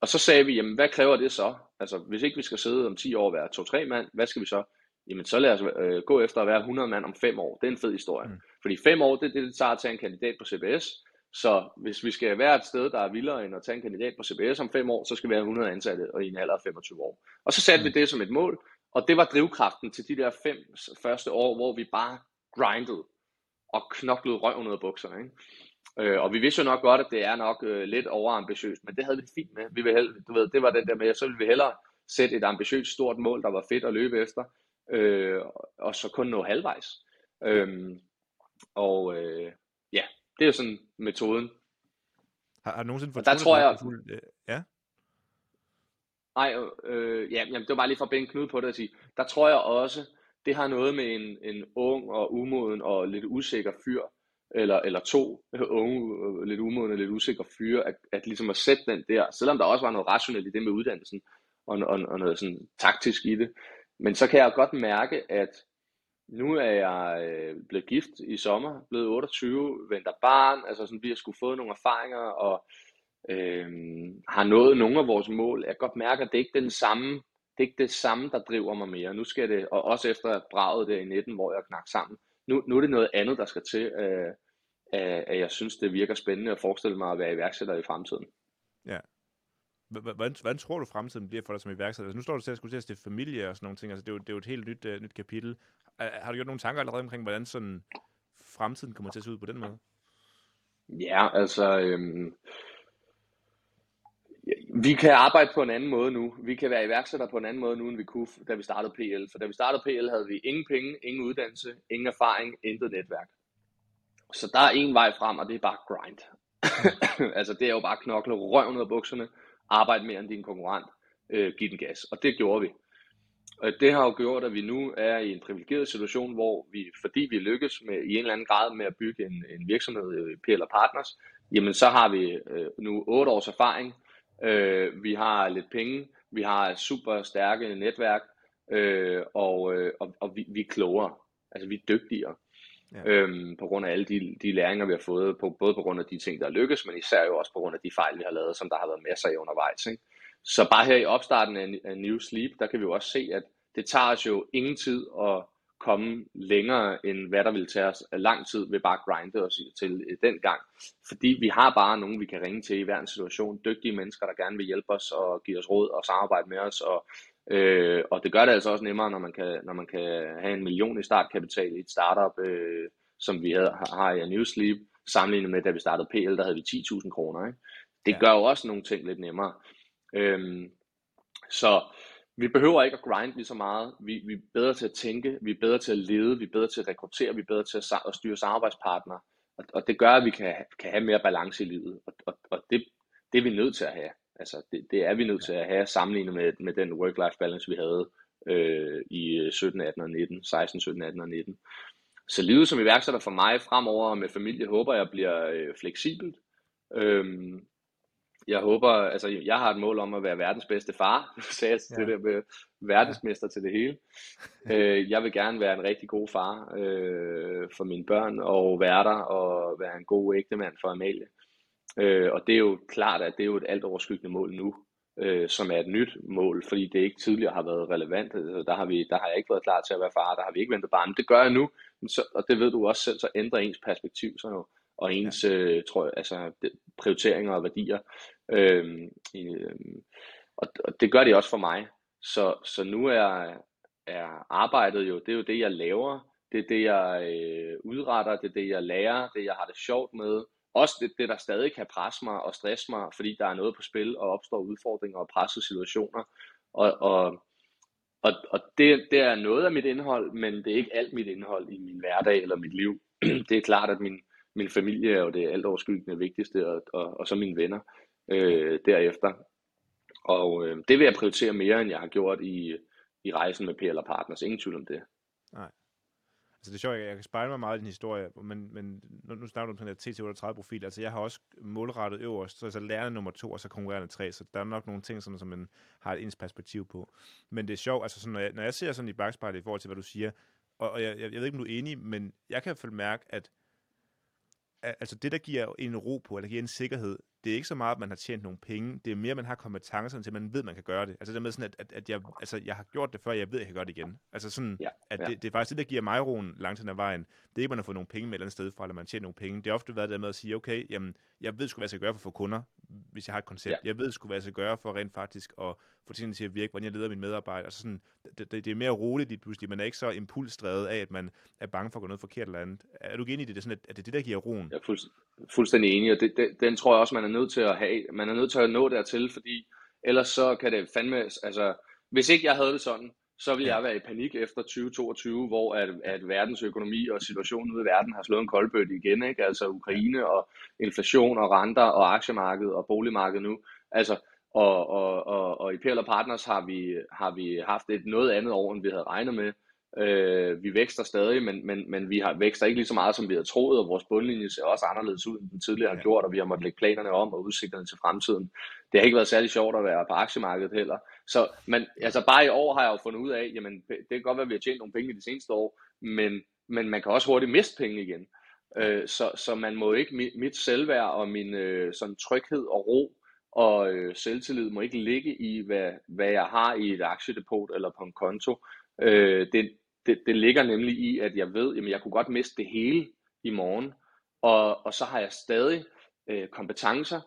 Og så sagde vi, jamen hvad kræver det så? Altså hvis ikke vi skal sidde om 10 år og være 2-3 mand, hvad skal vi så? Jamen så lad os øh, gå efter at være 100 mand om 5 år. Det er en fed historie. Mm. Fordi 5 år, det er det, det tager at tage en kandidat på CBS. Så hvis vi skal være et sted, der er vildere end at tage en kandidat på CBS om 5 år, så skal vi have 100 ansatte og i en alder af 25 år. Og så satte mm. vi det som et mål, og det var drivkraften til de der fem første år, hvor vi bare grindede og knoklede røven ud af bukserne. Ikke? Øh, og vi vidste jo nok godt, at det er nok øh, lidt overambitiøst, men det havde vi det fint med. Vi ville hellere, du ved, det var den der med, så ville vi hellere sætte et ambitiøst stort mål, der var fedt at løbe efter, øh, og så kun nå halvvejs. Øh, og øh, ja, det er jo sådan metoden. Har, har du nogensinde fået der tror jeg, fuld, øh, ja? Nej, øh, ja, jamen, det var bare lige for at bænke knude på det at sige, der tror jeg også, det har noget med en, en ung og umoden og lidt usikker fyr, eller, eller to unge, øh, lidt umodne lidt usikre fyre, at, at ligesom at sætte den der, selvom der også var noget rationelt i det med uddannelsen, og, og, og noget sådan taktisk i det, men så kan jeg godt mærke, at nu er jeg øh, blevet gift i sommer, blevet 28, venter barn, altså sådan, vi har skulle få nogle erfaringer, og øh, har nået nogle af vores mål. Jeg kan godt mærke, at det ikke er den samme, det er ikke det samme, der driver mig mere. Nu skal det, og også efter braget der i 19, hvor jeg knak sammen, nu, nu er det noget andet, der skal til, øh, at jeg synes, det virker spændende at forestille mig at være iværksætter i fremtiden. Ja. Hvordan, hvordan tror du, fremtiden bliver for dig som iværksætter? Altså, nu står du til at skulle til at familie og sådan nogle ting. Altså, det, er jo, det er jo et helt nyt, uh, nyt kapitel. Har du gjort nogle tanker allerede omkring, hvordan sådan fremtiden kommer til at se ud på den måde? Ja, altså... Øhm, vi kan arbejde på en anden måde nu. Vi kan være iværksætter på en anden måde nu, end vi kunne, da vi startede PL. For da vi startede PL, havde vi ingen penge, ingen uddannelse, ingen erfaring, intet netværk. Så der er en vej frem, og det er bare grind. altså det er jo bare knokle røven ud af bukserne, arbejde mere end din konkurrent, øh, give den gas. Og det gjorde vi. Og det har jo gjort, at vi nu er i en privilegeret situation, hvor vi, fordi vi lykkes med, i en eller anden grad med at bygge en, en virksomhed, øh, PL Partners, jamen så har vi øh, nu otte års erfaring, Øh, vi har lidt penge, vi har et super stærke netværk, øh, og, øh, og, og vi, vi er klogere. Altså vi er dygtigere. Ja. Øhm, på grund af alle de, de læringer, vi har fået, på, både på grund af de ting, der er lykkes, men især jo også på grund af de fejl, vi har lavet, som der har været masser af undervejs. Ikke? Så bare her i opstarten af, af New Sleep, der kan vi jo også se, at det tager os jo ingen tid at komme længere, end hvad der vil tage os lang tid ved bare grinde os til den gang. Fordi vi har bare nogen, vi kan ringe til i hver en situation. Dygtige mennesker, der gerne vil hjælpe os og give os råd og samarbejde med os. Og, øh, og det gør det altså også nemmere, når man kan, når man kan have en million i startkapital i et startup, øh, som vi havde, har i New Sleep, sammenlignet med, da vi startede PL, der havde vi 10.000 kroner. Ikke? Det ja. gør jo også nogle ting lidt nemmere. Øhm, så vi behøver ikke at grind lige så meget. Vi, vi er bedre til at tænke, vi er bedre til at lede, vi er bedre til at rekruttere, vi er bedre til at, at styre samarbejdspartnere. Og, og det gør, at vi kan, kan have mere balance i livet. Og, og, og det, det er vi nødt til at have. Altså, det, det er vi nødt til at have sammenlignet med, med den work-life balance, vi havde øh, i øh, 17, 18 og 19, 16, 17, 18 og 19. Så livet som iværksætter for mig fremover med familie, håber jeg bliver øh, fleksibelt. Øhm, jeg håber, altså jeg har et mål om at være verdens bedste far, sagde jeg ja. det der med verdensmester ja. til det hele. øh, jeg vil gerne være en rigtig god far øh, for mine børn og være der og være en god ægtemand for Amalie. Øh, og det er jo klart, at det er jo et alt overskyggende mål nu, øh, som er et nyt mål, fordi det ikke tidligere har været relevant. Altså, der, har vi, der har jeg ikke været klar til at være far, der har vi ikke ventet barn. Det gør jeg nu, så, og det ved du også selv, så ændrer ens perspektiv så nu, og ens ja. øh, tror jeg, altså, prioriteringer og værdier. Øhm, øhm, og, og det gør det også for mig. Så, så nu er, er arbejdet jo, det er jo det, jeg laver, det er det, jeg øh, udretter, det er det, jeg lærer, det jeg har det sjovt med, også det, det, der stadig kan presse mig og stresse mig, fordi der er noget på spil, og opstår udfordringer og pressede situationer. Og, og, og, og det, det er noget af mit indhold, men det er ikke alt mit indhold i min hverdag eller mit liv. det er klart, at min, min familie er jo det alt overskyggende vigtigste, og, og, og så mine venner øh, derefter. Og øh, det vil jeg prioritere mere, end jeg har gjort i, i rejsen med PL Partners. Ingen tvivl om det. Nej. Altså det er sjovt, jeg, jeg kan spejle mig meget i din historie, men, men nu, nu snakker du om den her TT38-profil. Altså jeg har også målrettet øverst, så altså lærerne nummer to, og så konkurrerende tre, så der er nok nogle ting, sådan, som man har et ens perspektiv på. Men det er sjovt, altså sådan, når, jeg, når jeg ser sådan i bagspejlet i forhold til, hvad du siger, og, og jeg, jeg, jeg ved ikke, om du er enig, men jeg kan i hvert fald mærke, at altså det, der giver en ro på, eller giver en sikkerhed, det er ikke så meget, at man har tjent nogle penge, det er mere, at man har kompetencerne til, at man ved, at man kan gøre det. Altså det med sådan, at, at, at jeg, altså, jeg har gjort det før, jeg ved, at jeg kan gøre det igen. Altså sådan, ja, at ja. Det, det, er faktisk det, der giver mig roen langt hen ad vejen. Det er ikke, at man har fået nogle penge med et eller andet sted fra, eller man tjener nogle penge. Det er ofte været det med at sige, okay, jamen, jeg ved sgu, hvad jeg skal gøre for at få kunder, hvis jeg har et koncept. Ja. Jeg ved sgu, hvad jeg skal gøre for rent faktisk at få tingene til at virke, hvordan jeg leder mine medarbejdere. Altså sådan, det, det, det, er mere roligt lige pludselig. Man er ikke så impulsdrevet af, at man er bange for at gå noget forkert eller andet. Er du enig i det? Det er sådan, at det er det, der giver roen? Jeg er fuld, fuldstændig enig, og det, det, den tror jeg også, man er nødt til at have. Man er nødt til at nå dertil, fordi ellers så kan det fandme, altså, hvis ikke jeg havde det sådan, så ville jeg være i panik efter 2022, hvor at, at verdens økonomi og situationen ude i verden har slået en koldbøtte igen, ikke? altså Ukraine og inflation og renter og aktiemarkedet og boligmarkedet nu. Altså, og, og, og, og i PL Partners har vi, har vi haft et noget andet år, end vi havde regnet med. Øh, vi vækster stadig, men, men, men vi har vækster ikke lige så meget, som vi havde troet, og vores bundlinje ser også anderledes ud, end den tidligere har gjort, og vi har måttet lægge planerne om og udsigterne til fremtiden. Det har ikke været særlig sjovt at være på aktiemarkedet heller. Så men, altså bare i år har jeg jo fundet ud af, jamen det kan godt være, at vi har tjent nogle penge i de seneste år, men, men man kan også hurtigt miste penge igen. Øh, så, så man må ikke, mit, mit selvværd og min øh, sådan tryghed og ro og øh, selvtillid må ikke ligge i, hvad, hvad jeg har i et aktiedepot eller på en konto. Øh, det, det, det ligger nemlig i, at jeg ved, at jeg kunne godt miste det hele i morgen, og, og så har jeg stadig øh, kompetencer,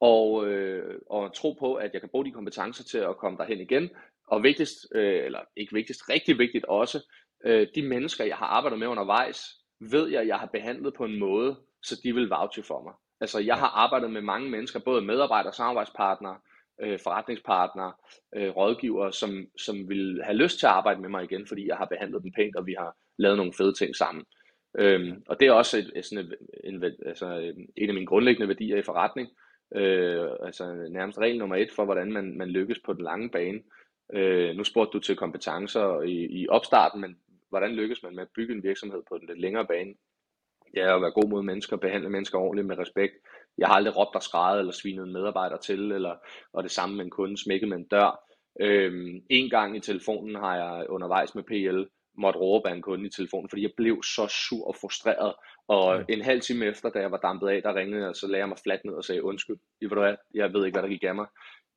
og, øh, og tro på, at jeg kan bruge de kompetencer til at komme derhen igen. Og vigtigst, øh, eller ikke vigtigst, rigtig vigtigt også, øh, de mennesker, jeg har arbejdet med undervejs, ved jeg, jeg har behandlet på en måde, så de vil vouche for mig. Altså, jeg har arbejdet med mange mennesker, både medarbejdere, samarbejdspartnere, øh, forretningspartnere, øh, rådgivere, som, som vil have lyst til at arbejde med mig igen, fordi jeg har behandlet dem pænt, og vi har lavet nogle fede ting sammen. Øhm, og det er også et, et, sådan et, en, altså, en af mine grundlæggende værdier i forretning. Øh, altså nærmest regel nummer et for, hvordan man, man lykkes på den lange bane. Øh, nu spurgte du til kompetencer i, i opstarten, men hvordan lykkes man med at bygge en virksomhed på den lidt længere bane? Ja, at være god mod mennesker, behandle mennesker ordentligt med respekt. Jeg har aldrig råbt og skrejet, eller svinet en medarbejder til, eller, og det samme med en kunde, smækket med en dør. Øhm, en gang i telefonen har jeg undervejs med PL måtte råbe af en kunde i telefonen, fordi jeg blev så sur og frustreret. Og en halv time efter, da jeg var dampet af, der ringede jeg, og så lagde jeg mig fladt ned og sagde, undskyld, ved du hvad, jeg ved ikke, hvad der gik af mig.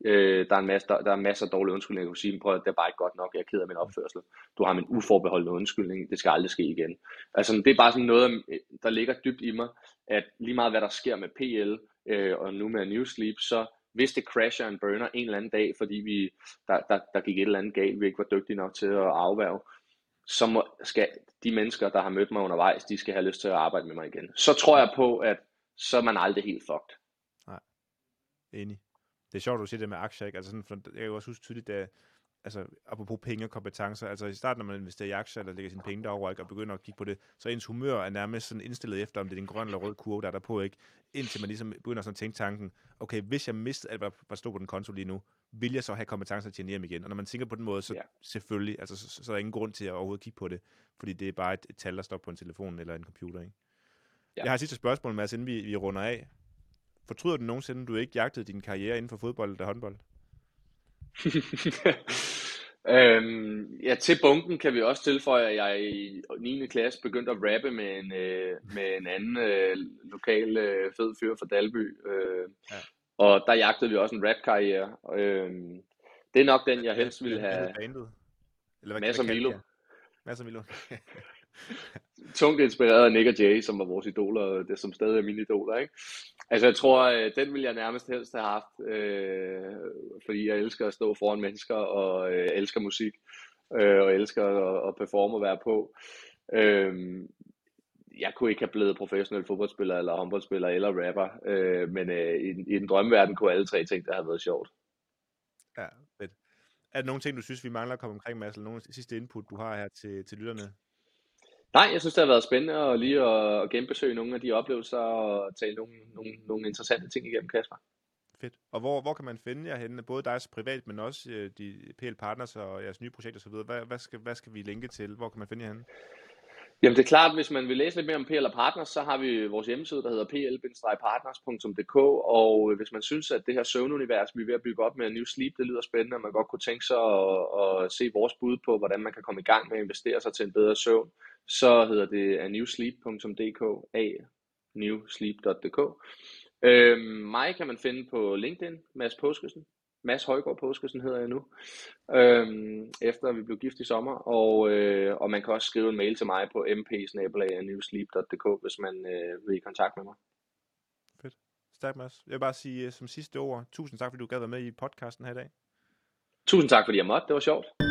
Øh, der, er en masse, der, der er masser af dårlige undskyldninger, jeg kunne sige, prøv, det er bare ikke godt nok, jeg er ked af min opførsel. Du har min uforbeholdende undskyldning, det skal aldrig ske igen. Altså, det er bare sådan noget, der ligger dybt i mig, at lige meget hvad der sker med PL, øh, og nu med New Sleep, så hvis det crasher en burner en eller anden dag, fordi vi, der, der, der gik et eller andet galt, vi ikke var dygtige nok til at afværge, så må, skal de mennesker, der har mødt mig undervejs, de skal have lyst til at arbejde med mig igen. Så tror jeg på, at så er man aldrig helt fucked. Nej, enig. Det er sjovt, du siger det med aktier, ikke? Altså sådan, for jeg kan også huske tydeligt, da, altså apropos penge og kompetencer, altså i starten, når man investerer i aktier, eller lægger sine penge derover, ikke, og begynder at kigge på det, så ens humør er nærmest sådan indstillet efter, om det er en grøn eller rød kurve, der er der på, ikke? Indtil man ligesom begynder sådan at tænke tanken, okay, hvis jeg mistede alt, hvad stod på den konto lige nu, vil jeg så have kompetencer til at tjene hjem igen? Og når man tænker på den måde, så ja. selvfølgelig, altså så, så, er der ingen grund til at overhovedet kigge på det, fordi det er bare et, et tal, der står på en telefon eller en computer, ikke? Ja. Jeg har et sidste spørgsmål, Mads, inden vi, vi runder af. Fortryder du nogensinde, du ikke jagtede din karriere inden for fodbold eller håndbold? øhm, ja, til bunken kan vi også tilføje, at jeg i 9. klasse begyndte at rappe med en, øh, med en anden øh, lokal øh, fed fyr fra Dalby. Øh, ja. Og der jagtede vi også en rap-karriere. Øh, det er nok den, jeg helst ville have. Eller hvad, Masser Milo. Masser Milo. tungt inspireret af Nick og Jay, som var vores idoler, det som stadig er mine idoler, ikke? Altså jeg tror, øh, den vil jeg nærmest helst have haft, øh, fordi jeg elsker at stå foran mennesker, og øh, elsker musik, øh, og elsker at, at performe og være på. Øh, jeg kunne ikke have blevet professionel fodboldspiller, eller håndboldspiller, eller rapper, øh, men øh, i, i den drømmeverden kunne alle tre ting, der have været sjovt. Ja, fedt. Er der nogle ting, du synes, vi mangler at komme omkring, Mads, eller nogle sidste input, du har her til, til lytterne? Nej, jeg synes, det har været spændende at lige at, genbesøge nogle af de oplevelser og tale nogle, nogle, nogle interessante ting igennem, Kasper. Fedt. Og hvor, hvor kan man finde jer henne? Både dig privat, men også øh, de PL Partners og jeres nye projekter osv. Hvad, hvad, skal, hvad skal vi linke til? Hvor kan man finde jer henne? Jamen det er klart, hvis man vil læse lidt mere om PL og Partners, så har vi vores hjemmeside, der hedder pl-partners.dk, og hvis man synes, at det her søvnunivers, vi er ved at bygge op med New Sleep, det lyder spændende, og man godt kunne tænke sig at, at se vores bud på, hvordan man kan komme i gang med at investere sig til en bedre søvn, så hedder det anewsleep.dk, a newsleep.dk. Øhm, mig kan man finde på LinkedIn, Mads Påskesen. Mads Højgaard Påskesen hedder jeg nu, øhm, efter vi blev gift i sommer, og, øh, og man kan også skrive en mail til mig på mp hvis man øh, vil i kontakt med mig. Fedt. Stærkt, Mads. Jeg vil bare sige uh, som sidste ord, tusind tak, fordi du gad være med i podcasten her i dag. Tusind tak, fordi jeg måtte. Det var sjovt.